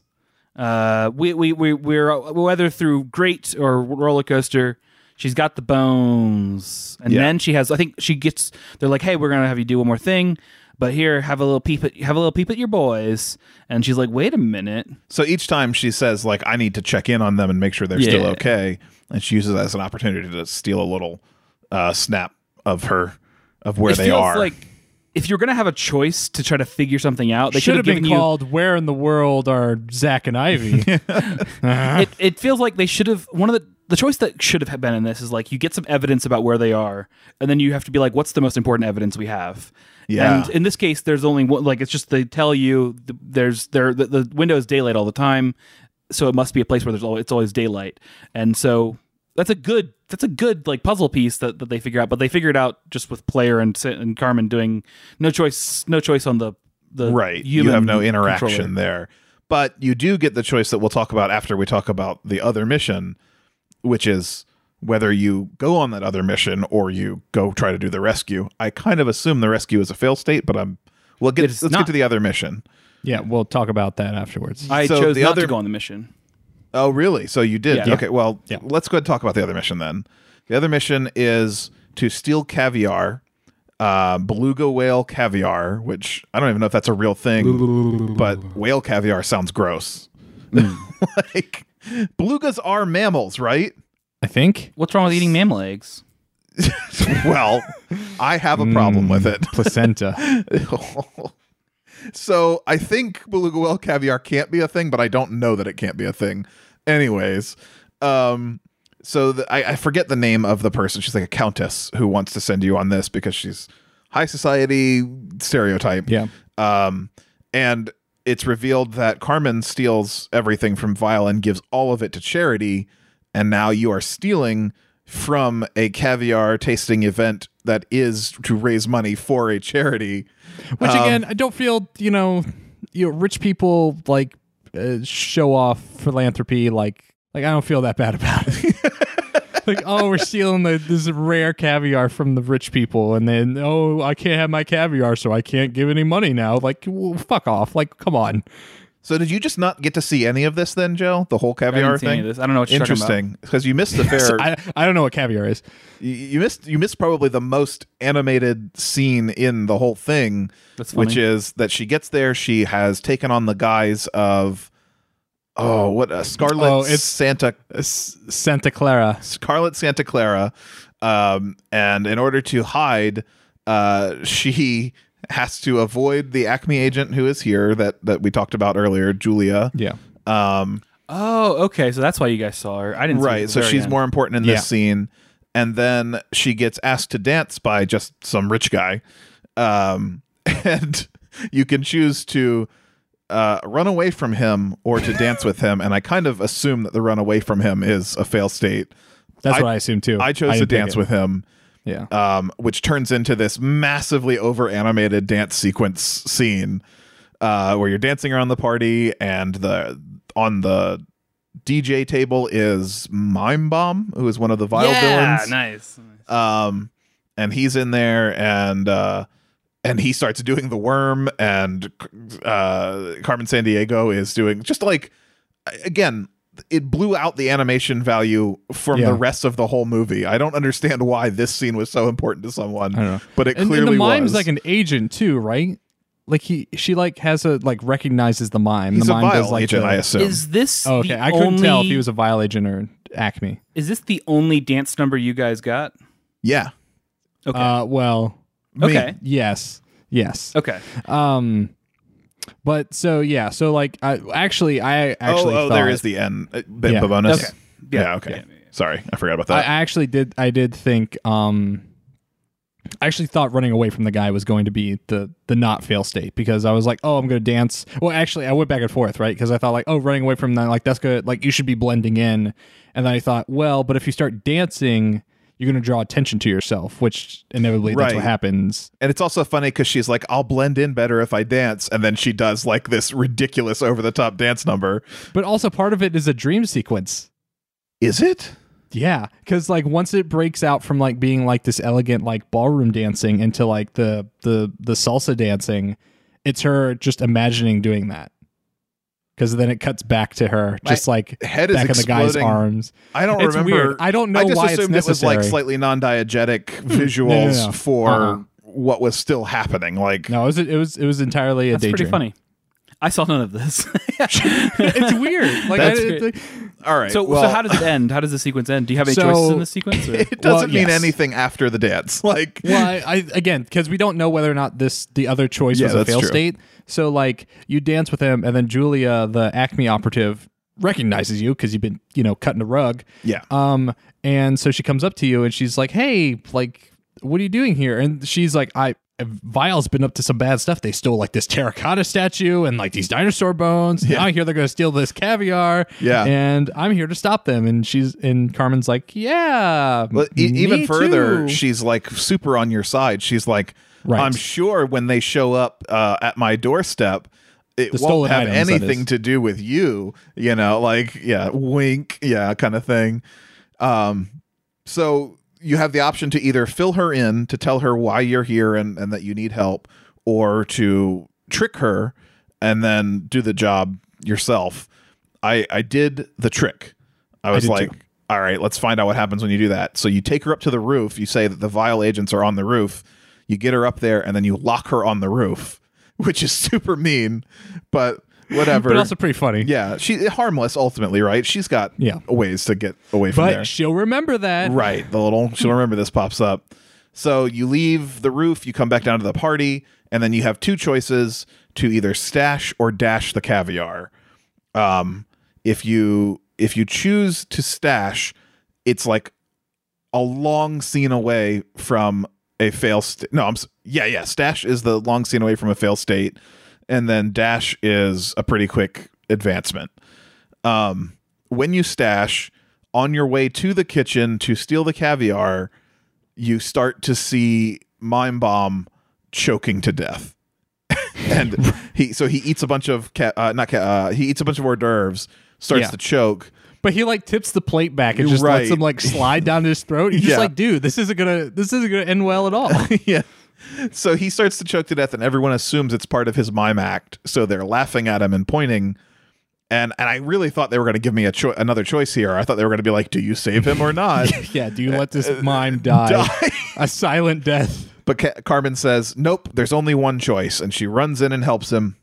Uh, we we we we're whether through great or roller coaster. She's got the bones, and
Yeah.
then she has. I think she gets. They're like, "Hey, we're gonna have you do one more thing, but here, have a little peep at have a little peep at your boys." And she's like, "Wait a minute."
So each time she says like I need to check in on them and make sure they're still okay, and she uses that as an opportunity to steal a little uh, snap of her of where
it
they
feels
are.
like if you're gonna have a choice to try to figure something out, they
Should have been
given you.
called "Where in the World Are Zach and Ivy?"
It, it feels like they should have one of the the choice that should have been in this is like you get some evidence about where they are, and then you have to be like, what's the most important evidence we have?
Yeah.
And in this case, there's only one. Like it's just they tell you th- there's there the, the window is daylight all the time, so it must be a place where there's always, it's always daylight, and so that's a good that's a good like puzzle piece that, that they figure out. But they figure it out just with player and and Carmen doing no choice no choice on the the
right. You have no interaction
controller.
there, but you do get the choice that we'll talk about after we talk about the other mission, which is whether you go on that other mission or you go try to do the rescue. I kind of assume the rescue is a fail state, but I'm we'll get
It's
let's
not.
get to the other mission.
yeah, we'll talk about that afterwards.
I
So
chose
the
not
other-
to go on the mission.
Oh, really? So you did?
Yeah.
Okay. Well,
Yeah.
let's go ahead and talk about the other mission then. The other mission is to steal caviar, uh, beluga whale caviar, which I don't even know if that's a real thing, but whale caviar sounds gross. like belugas are mammals, right?
I think
What's wrong with eating mammal eggs?
well, I have a problem with it.
placenta.
So I think beluga whale caviar can't be a thing, but I don't know that it can't be a thing. Anyways, um, so the, I, I forget the name of the person. She's like a countess who wants to send you on this because she's high society stereotype.
Yeah.
Um, and it's revealed that Carmen steals everything from Vile and gives all of it to charity, and now you are stealing from a caviar tasting event that is to raise money for a charity.
Which
Um,
again, I don't feel you know, you know, rich people like uh, show off philanthropy. Like, like I don't feel that bad about it. like, oh, we're stealing the, this rare caviar from the rich people, and then oh, I can't have my caviar, so I can't give any money now. Like, well, fuck off. Like, come on.
So did you just not get to see any of this then, Joe? The whole
I
caviar
any
thing?
I don't know what you're.
Interesting, because you missed the fair.
I I don't know what caviar is.
you, you missed you missed probably the most animated scene in the whole thing,
That's funny.
which is that she gets there. She has taken on the guise of oh, what a Scarlet
Oh, it's-
Santa
Santa Clara.
Scarlet Santa Clara, um, and in order to hide, uh, she has to avoid the Acme agent who is here that that we talked about earlier, Julia.
Yeah.
Um,
Oh, okay. So that's why you guys saw her. I didn't. see her at
right
the
so she's
end.
more important in this
Yeah.
scene and then she gets asked to dance by just some rich guy um and you can choose to uh, run away from him or to dance with him and i kind of assume that the run away from him is a fail state
That's
I-
what I assume too.
i chose to dance
it.
with him
Yeah.
um, which turns into this massively over animated dance sequence scene uh, where you're dancing around the party and the on the DJ table is Mime Bomb, who is one of the vile villains.
yeah,
villains.
nice.
Um, and he's in there and uh, and he starts doing the worm and uh, Carmen Sandiego is doing just like again it blew out the animation value from
Yeah.
the rest of the whole movie. I don't understand why this scene was so important to someone,
I don't know.
but it
And,
clearly
and the mime's
was.
like an agent too, right? Like he, she like has a like recognizes the mime.
He's
the
a
mime
vile
does like
agent,
the-
I assume.
Is this
Oh, okay,
the
I couldn't
only,
tell if he was a vile agent or Acme.
Is this the only dance number you guys got?
yeah.
Okay.
Uh, well,
Me.
okay.
yes, yes.
Okay.
Um, but so yeah, so like I actually I actually
oh, oh
thought,
there is the end uh, bit
Yeah.
bonus.
Okay.
Yeah.
Yeah,
okay.
yeah.
Sorry, I forgot about that.
I
that.
actually did I did think um I actually thought running away from the guy was going to be the the not fail state because I was like, oh, I'm going to dance. Well, actually, I went back and forth, right? Because I thought like, oh, running away from that, like that's good. Like you should be blending in, and then I thought, well, but if you start dancing, you're going to draw attention to yourself, which inevitably that's what happens.
and it's also funny because she's like, "I'll blend in better if I dance," and then she does like this ridiculous over the top dance number.
But also part of it is a dream sequence.
Is it?
Yeah, because like once it breaks out from like being like this elegant like ballroom dancing into like the the the salsa dancing, it's her just imagining doing that. Because then it cuts back to her just like
Head is
back in the guy's
exploding.
arms.
I don't
It's
remember.
weird. I don't know
I just
why it's
assumed it was like slightly non-diegetic visuals
No, no, no.
for
Uh-uh.
what was still happening. Like,
No, it was it was it was entirely a
That's pretty funny. I saw none of this.
it's weird. Like
That's
I,
great.
it-
all right.
so,
well,
so how does it end? How does the sequence end? Do you have any
So-
choices in the sequence? Or?
it doesn't mean
yes.
anything after the dance. Like,
well, I, I again because we don't know whether or not this the other choice
Yeah,
was a fail
true.
state. So like you dance with him, and then Julia, the Acme operative, recognizes you because you've been you know cutting the rug.
yeah,
Um, and so she comes up to you and she's like, "Hey, like, what are you doing here?" And she's like, "I." Vile's been up to some bad stuff. They stole like this terracotta statue and like these dinosaur bones.
Yeah.
Now I hear they're going to steal this caviar.
Yeah.
and I'm here to stop them. And she's and Carmen's like, "Yeah."
But e- even further,
too."
she's like super on your side. She's like,
Right.
I'm sure when they show up uh, at my doorstep, it
The
won't have
items,
anything to do with you. You know, like yeah, wink, yeah, kind of thing. Um, so you have the option to either fill her in to tell her why you're here and, and that you need help, or to trick her and then do the job yourself. I I did the trick. I was
did
like,
too.
all right, let's find out what happens when you do that. So you take her up to the roof. You say that the vile agents are on the roof. You get her up there, and then you lock her on the roof, which is super mean, but whatever.
but also pretty funny.
yeah, she harmless ultimately, right? She's got
Yeah.
ways to get away from
but
there.
she'll remember that.
Right. The little she'll remember this pops up. So you leave the roof, you come back down to the party, and then you have two choices to either stash or dash the caviar. Um if you if you choose to stash, it's like a long scene away from a fail state. No, I'm yeah, yeah. Stash is the long scene away from a fail state, and then dash is a pretty quick advancement. Um, when you stash on your way to the kitchen to steal the caviar, you start to see Mime Bomb choking to death. and he so he eats a bunch of ca- uh, not ca- uh, he eats a bunch of hors d'oeuvres, starts
Yeah.
to choke.
But he like tips the plate back and just
Right.
lets him like slide down his throat. He's just like, dude, this isn't gonna this isn't gonna end well at all.
yeah. So he starts to choke to death, and everyone assumes it's part of his mime act. So they're laughing at him and pointing. And and I really thought they were going to give me a cho- another choice here. I thought they were going to be like, "Do you save him or not?"
yeah, do you let this uh, uh, mime die?
Die.
A silent death.
But Ca- Carmen says, "Nope. There's only one choice," and she runs in and helps him.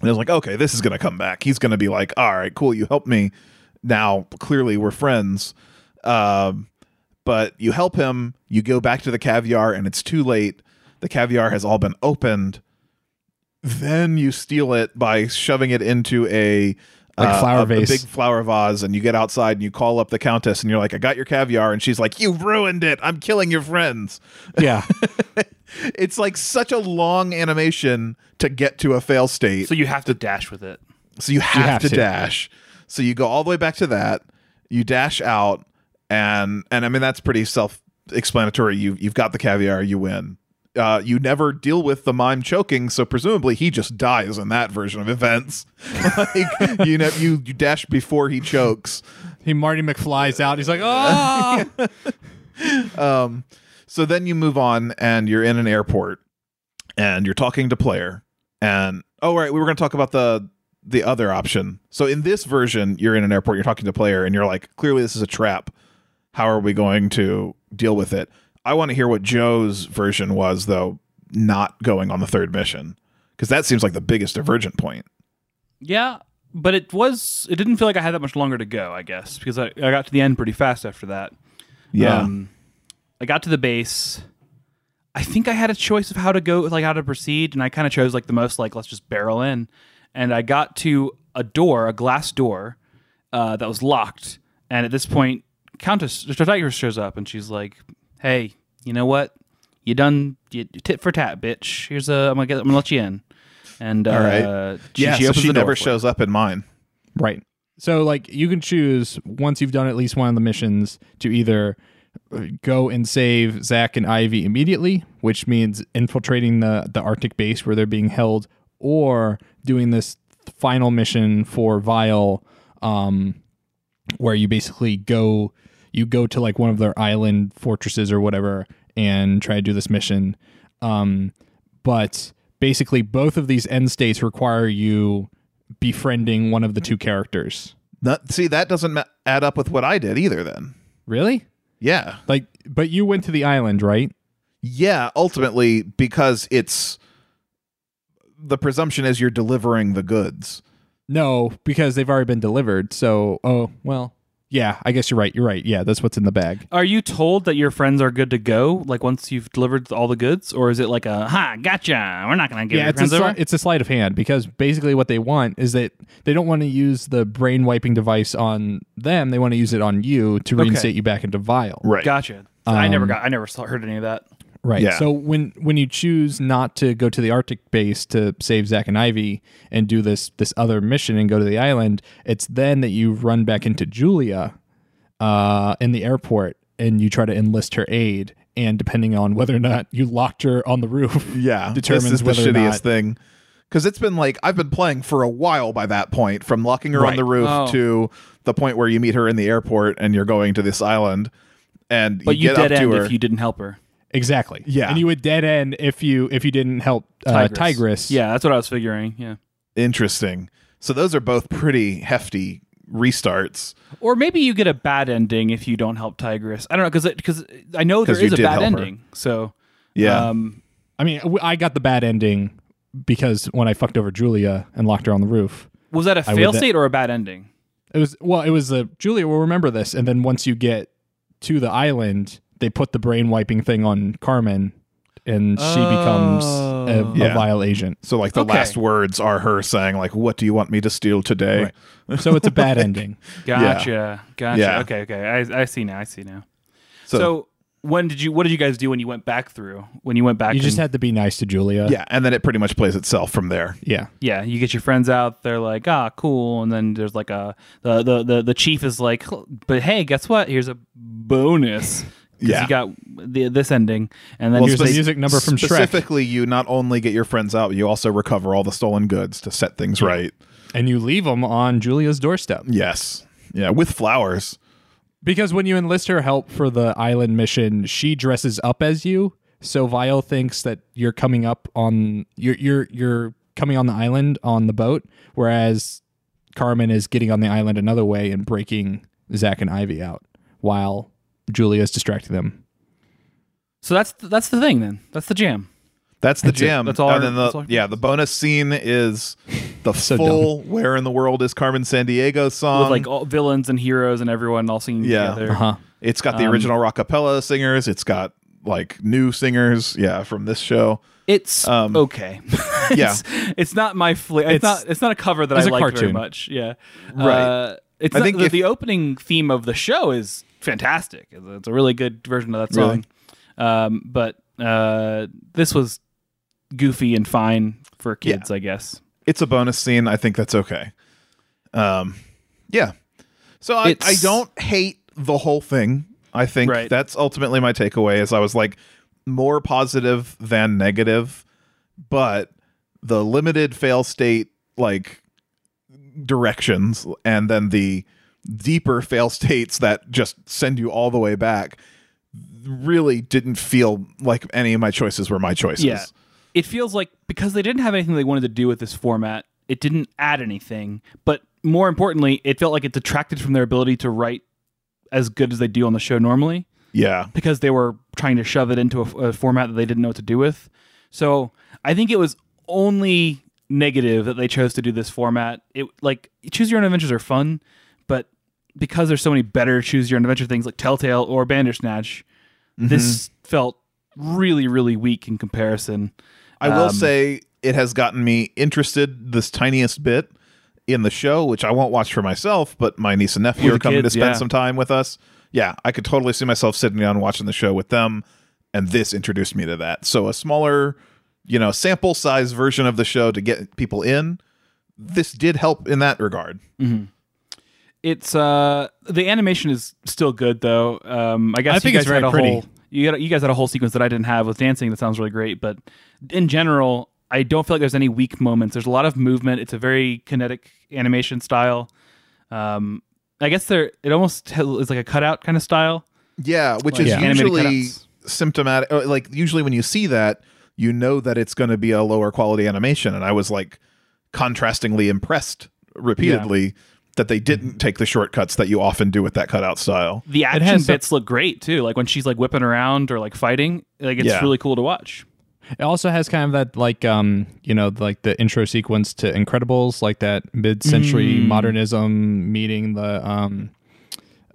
And I was like, "Okay, this is going to come back. He's going to be like, all right, cool. You helped me. Now clearly we're friends." Um, but you help him. You go back to the caviar, and it's too late. The caviar has all been opened. Then you steal it by shoving it into a
Like a flower
a,
vase.
a big flower vase, and you get outside and you call up the countess, and you're like, "I got your caviar," and she's like, "You ruined it. I'm killing your friends."
Yeah.
It's like such a long animation to get to a fail state,
So you have to dash with it.
so you have,
have
to,
to.
dash. So you go all the way back to that. You dash out, and and I mean that's pretty self-explanatory. You you've got the caviar, you win. Uh, you never deal with the mime choking, so presumably he just dies in that version of events. like you know, you you dash before he chokes.
he Marty McFly's out. He's like, oh.
Um, so then you move on, and you're in an airport, and you're talking to player. And oh right, we were going to talk about the the other option. So in this version, you're in an airport, you're talking to a player, and you're like, clearly this is a trap. How are we going to deal with it? I want to hear what Joe's version was, though, not going on the third mission, because that seems like the biggest divergent point.
Yeah, but it was. It didn't feel like I had that much longer to go. I guess because I, I got to the end pretty fast after that. Um, I got to the base. I think I had a choice of how to go, like how to proceed, and I kind of chose like the most like let's just barrel in. And I got to a door, a glass door, uh, that was locked. And at this point, Countess Tiger shows up, and she's like, "Hey, you know what? You done you, tit for tat, bitch. Here's a I'm gonna get I'm gonna let you in." And uh,
All right.
she,
yeah,
she
so she
the
never
for
shows up in mine.
Right. So like you can choose once you've done at least one of the missions to either uh, go and save Zach and Ivy immediately, which means infiltrating the the Arctic base where they're being held, or doing this final mission for Vile, um, where you basically go you go to like one of their island fortresses or whatever and try to do this mission. Um, but basically, both of these end states require you befriending one of the two characters.
Not, see, that doesn't ma- add up with what I did either. Then,
Really?
yeah,
Like, but you went to the island, right?
Yeah, ultimately because it's the presumption is you're delivering the goods.
No, because they've already been delivered. So, oh, well, yeah, I guess you're right. You're right. Yeah, that's what's in the bag.
Are you told that your friends are good to go? Like once you've delivered all the goods, or is it like a ha gotcha? We're not gonna give
yeah,
your
it's a,
friends over.
sli- it's a sleight of hand because basically what they want is that they don't want to use the brain wiping device on them. They want to use it on you to reinstate you back into Vile.
Right.
Gotcha. I never
Um,
got. I never saw, heard any of that.
Right.
Yeah.
So when when you choose not to go to the Arctic base to save Zach and Ivy and do this this other mission and go to the island, it's then that you run back into Julia uh, in the airport and you try to enlist her aid. And depending on whether or not you locked her on the roof,
Yeah,
determines
this is the
whether or
shittiest
not-
thing. Because it's been like I've been playing for a while by that point, from locking her on the roof
Oh.
to the point where you meet her in the airport and you're going to this island, and
But you,
get
dead
up
end
to her.
if you didn't help her.
Exactly.
Yeah.
and you would dead end if you if you didn't help uh, Tigress.
Yeah, that's what I was figuring. Yeah.
Interesting. So those are both pretty hefty restarts.
Or maybe you get a bad ending if you don't help Tigress. I don't know because because I know there is a bad
help her.
ending. So
Yeah.
um,
I mean, I got the bad ending because when I fucked over Julia and locked her on the roof.
was that a fail
de-
state or a bad ending?
It was well, it was a Julia will remember this, and then once you get to the island, they put the brain wiping thing on Carmen, and she becomes a,
Oh.
a vile agent.
so like the
Okay.
last words are her saying like, "What do you want me to steal today?"
Right. So it's a bad ending.
Gotcha. Gotcha.
Yeah.
Okay. Okay. I, I see now. I see now.
So,
So, when did you? What did you guys do when you went back through? When you went back,
You just
and-
had to be nice to Julia.
yeah, and then it pretty much plays itself from there.
yeah.
yeah. You get your friends out. They're like, ah, cool. And then there's like a the the the, the chief is like, but hey, guess what? Here's a bonus. 'Cause
Yeah.
You got the, this ending, and then
Well,
Here's
here's
the
the
music number from Shrek,
Specifically, you not only get your friends out, you also recover all the stolen goods to set things right.
and you leave them on Julia's doorstep.
Yes. Yeah, with flowers.
Because when you enlist her help for the island mission, she dresses up as you. So Vile thinks that you're coming up on you're you're you're coming on the island on the boat, whereas Carmen is getting on the island another way and breaking Zach and Ivy out while Julia's distracting them.
so that's that's the thing. Then that's the jam.
That's the
That's it.
jam.
That's all
And
our-
then the,
our-
yeah, the bonus scene is the
So
full "Where in the World is Carmen Sandiego" song.
With like all villains and heroes and everyone all singing
Yeah.
together.
Uh-huh.
it's got the
um,
original Rockapella singers. It's got like new singers, yeah, from this show.
It's
Um,
okay.
yeah.
it's, it's not my fl- it's,
It's-
not it's not a cover that I like very much. Yeah,
Right.
Uh, it's
I
not-
think
the,
if-
the opening theme of the show is fantastic. It's a, really good version of that
Really?
song. Um, but uh, this was goofy and fine for kids, I guess.
It's a bonus scene. I think that's okay. Um, yeah. So I, I don't hate the whole thing. I think
Right.
that's ultimately my takeaway. Is I was like more positive than negative, but the limited fail state like directions and then the deeper fail states that just send you all the way back really didn't feel like any of my choices were my choices.
Yeah. It feels like because they didn't have anything they wanted to do with this format, it didn't add anything. But more importantly, it felt like it detracted from their ability to write as good as they do on the show normally
Yeah.
because they were trying to shove it into a, a format that they didn't know what to do with. So I think it was only negative that they chose to do this format. It like choose your own adventures are fun, because there's so many better choose your own adventure things like Telltale or Bandersnatch, this felt really really weak in comparison.
I will
Um,
say it has gotten me interested this tiniest bit in the show, which I won't watch for myself, but my niece and nephew are coming
kids,
to spend
yeah.
some time with us. Yeah, I could totally see myself sitting down watching the show with them, and this introduced me to that. So a smaller, you know, sample size version of the show to get people in. This did help in that regard.
It's uh the animation is still good though. Um I guess
I think
you
it's
guys had
very
a
pretty.
whole you got you guys had a whole sequence that I didn't have with dancing that sounds really great, but in general, I don't feel like there's any weak moments. There's a lot of movement. It's a very kinetic animation style. Um I guess there it almost is like a cutout kind of style.
Yeah, which
Like
is
animated
usually symptomatic. Like usually when you see that, you know that it's going to be a lower quality animation, and I was like contrastingly impressed repeatedly that they didn't take the shortcuts that you often do with that cutout style.
The action
has some-
bits look great too. Like when she's like whipping around or like fighting, like it's
Yeah.
really cool to watch.
It also has kind of that like um you know like the intro sequence to Incredibles, like that mid-century modernism meeting the um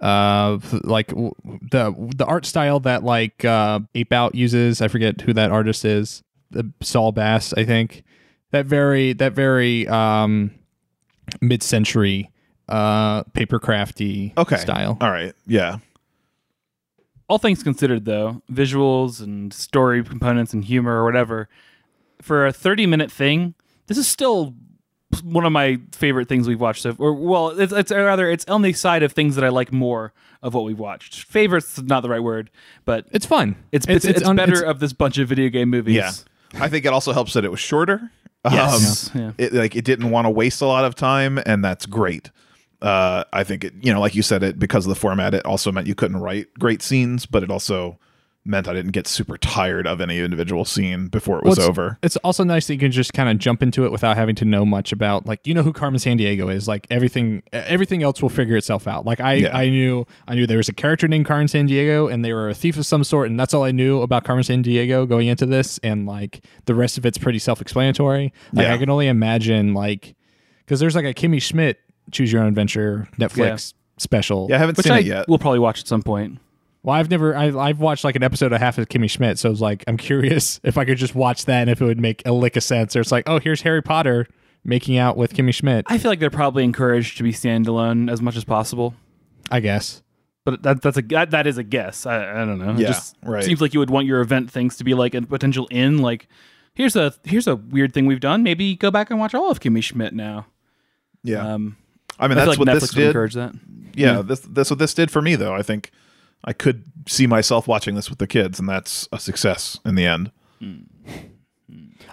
uh like w- the the art style that like uh Ape Out uses. I forget who that artist is. The Saul Bass, I think. That very that very um mid-century uh papercrafty
Okay,
style.
All right, yeah,
all things considered though visuals and story components and humor or whatever for a 30 minute thing this is still one of my favorite things we've watched so or well it's, it's or rather it's on the side of things that i like more of what we've watched favorites is not the right word but
It's fun.
it's it's, it's,
un-
better of this bunch of video game movies
yeah. I think it also helps that it was shorter.
yes
Um,
yeah.
it like it didn't want to waste a lot of time, and that's great. Uh, I think it, you know, like you said, it because of the format, it also meant you couldn't write great scenes, but it also meant I didn't get super tired of any individual scene before it was
Well, it's-
over.
It's also nice that you can just kind of jump into it without having to know much about like you know who Carmen Sandiego is. Like everything everything else will figure itself out. Like I
Yeah.
I knew I knew there was a character named Carmen Sandiego and they were a thief of some sort and that's all I knew about Carmen Sandiego going into this and like the rest of it's pretty self-explanatory. Like
Yeah.
I can only imagine like cuz there's like a Kimmy Schmidt choose your own adventure Netflix special.
Yeah, I haven't
which
seen
i
it yet.
will probably watch at some point
Well, I've never I, I've watched like an episode of half of Kimmy Schmidt, so it's like I'm curious if I could just watch that and if it would make a lick of sense. Or it's like, oh, here's Harry Potter making out with Kimmy Schmidt.
i feel like they're probably encouraged to be standalone as much as possible
I guess.
but that, that's a that, that is a guess. I, I don't know. It
Yeah,
just
right.
Seems like you would want your event things to be like a potential in. Like, here's a here's a weird thing we've done. Maybe go back and watch all of Kimmy Schmidt now.
Yeah,
Um,
I mean
I
that's
like
what
Netflix
this
would
did.
encourage that.
yeah, this that's what this did for me though. I think I could see myself watching this with the kids, and that's a success in the end.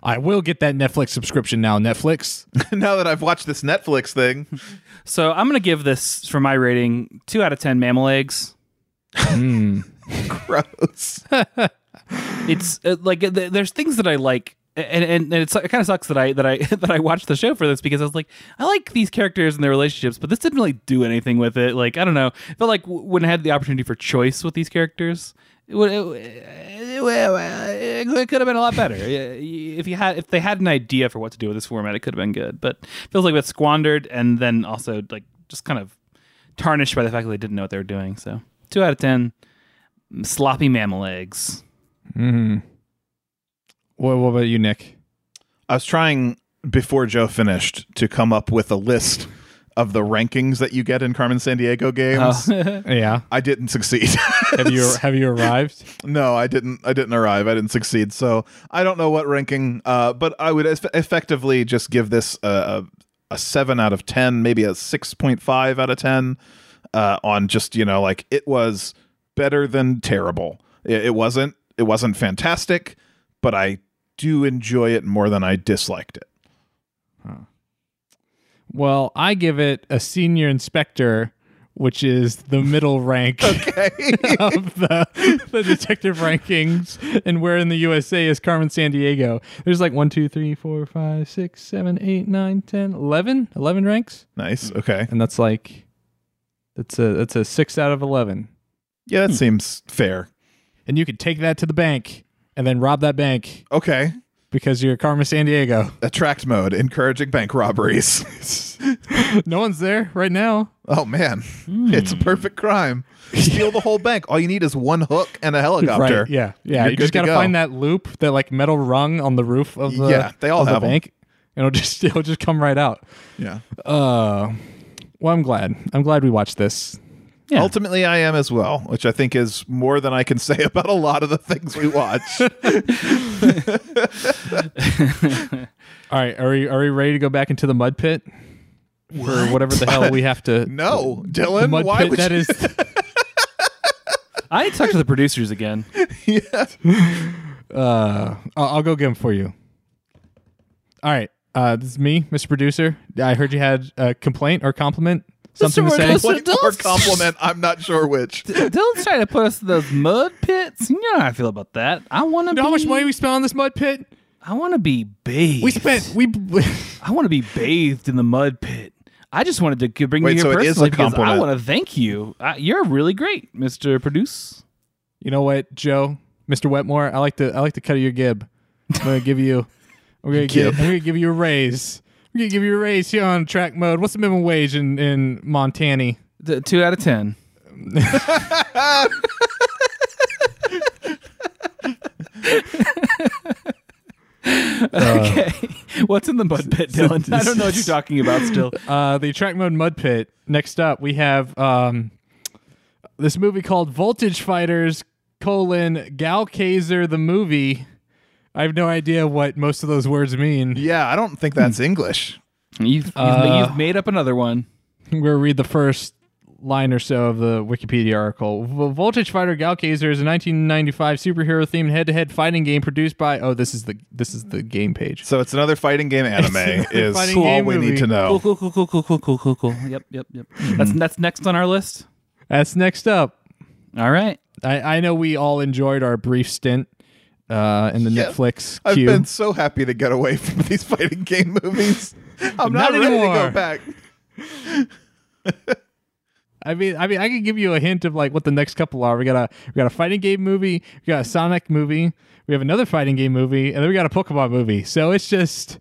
I will get that Netflix subscription now. Netflix.
now that I've watched this Netflix thing,
So I'm gonna give this for my rating two out of ten mammal eggs.
gross.
It's uh, like th- there's things that I like. And, and, and it's, it kind of sucks that I that I that I watched the show for this because I was like I like these characters and their relationships, but this didn't really do anything with it. Like I don't know, I felt like when I had the opportunity for choice with these characters, it it, it, uh, it could have been a lot better. If you had if they had an idea for what to do with this format, it could have been good. But it feels like it's squandered and then also like just kind of tarnished by the fact that they didn't know what they were doing. So two out of ten, sloppy mammal eggs. Mm-hmm.
What, what about you, Nick?
I was trying before Joe finished to come up with a list of the rankings that you get in Carmen Sandiego games.
Oh.
Yeah.
I didn't succeed.
Have you have you arrived?
no, I didn't. I didn't arrive. I didn't succeed. So I don't know what ranking. Uh, but I would eff- effectively just give this a, a, a seven out of ten, maybe a six point five out of ten. Uh, on just you know like it was better than terrible. It, it wasn't. It wasn't fantastic, but I do enjoy it more than I disliked it.
Well, I give it a senior inspector, which is the middle rank of the, the detective rankings. And where in the USA is Carmen Sandiego? There's like 1, 2, 3, 4, 5, 6, 7, 8, 9, 10, 11? 11 ranks?
nice. Okay.
And that's like, that's a, that's a 6 out of 11.
Yeah, that hmm. seems fair.
And you could take that to the bank and then rob that bank
Okay.
because you're Carmen Sandiego.
Attract mode, encouraging bank robberies.
no one's there right now.
oh man, it's a perfect crime. Steal the whole bank. All you need is one hook and a helicopter.
Right. Yeah. Yeah.
You're
you just
good to
gotta
go.
find that loop, that like metal rung on the roof of the
Yeah, they all
of the
have 'em.
bank. And it'll just it'll just come right out.
Yeah.
Uh well I'm glad. I'm glad we watched this.
Yeah.
Ultimately, I am as well, which I think is more than I can say about a lot of the things we watch.
All right, are we are we ready to go back into the mud pit? For whatever the hell we have to
no, Dylan,
mud
why
pit
would
that
you?
is
I need to talk to the producers again.
yeah.
uh I'll, I'll go get them for you. All right. Uh this is me, Mr. Producer. I heard you had a complaint or compliment. Something to say?
Point or compliment? I'm not sure which.
Dylan's trying to put us in those mud pits. You know how I feel about that. I want to.
You know how much money we spent on this mud pit?
I want to be bathed.
We spent we
I want to be bathed in the mud pit. I just wanted to bring
Wait,
you here
so it is a
personally because I want to thank you. Uh, you're really great, Mister Produce.
You know what, Joe, Mr. Wetmore, I like to I like to cut your gib. I'm gonna give you I'm gonna give,
Gib.
I'm gonna give you a raise. I'm gonna give you a raise here on track mode. What's the minimum wage in, in Montana?
D- two out of ten. okay, what's in the mud pit, Dylan? I don't know what you're talking about. Still,
Uh, the track mode mud pit. Next up, we have um, this movie called Voltage Fighters: colon Gowcaizer the movie. I have no idea what most of those words mean.
Yeah, I don't think that's English.
you've you've,
Uh,
you've made up another one.
I'm going to read the first line or so of the Wikipedia article. V- Voltage Fighter Gowcaizer is a 1995 superhero themed head-to-head fighting game produced by. Oh, this is the this is the game page.
So it's another fighting game anime.
another
is
fighting
all
game
we
movie.
need to know.
Cool, cool, cool, cool, cool, cool, cool, cool, cool. Yep, yep, yep.
Mm-hmm.
That's that's next on our list.
That's next up.
All right.
I, I know we all enjoyed our brief stint uh, in the
Yeah.
Netflix
I've been so happy to get away from these fighting game movies. I'm
Not
not, ready to go back.
I mean, I mean, I can give you a hint of like what the next couple are. We got a we got a fighting game movie, we got a Sonic movie, we have another fighting game movie, and then we got a Pokemon movie. So it's just,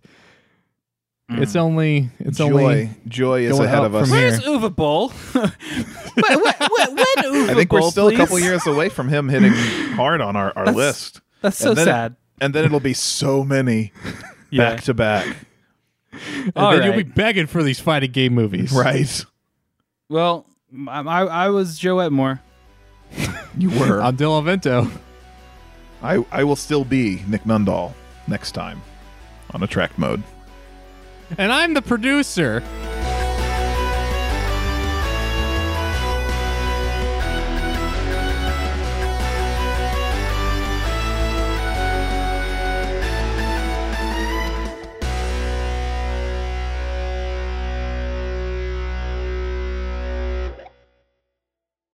it's only, it's
Joy,
only.
joy is ahead of us.
from here.
Where's Uwe Boll? when, when, when, when Uva
I think we're still
please?
a couple years away from him hitting hard on our, our list.
That's so
And then it-
sad.
and then it'll be so many
Yeah.
back to back.
And
All
then you'll be begging for these fighting game movies,
Right.
Well, I, I, I was Joe Wetmore.
You were.
I'm Dylan Vento.
I, I will still be Nick Nundahl next time on Attract Mode.
And I'm the producer.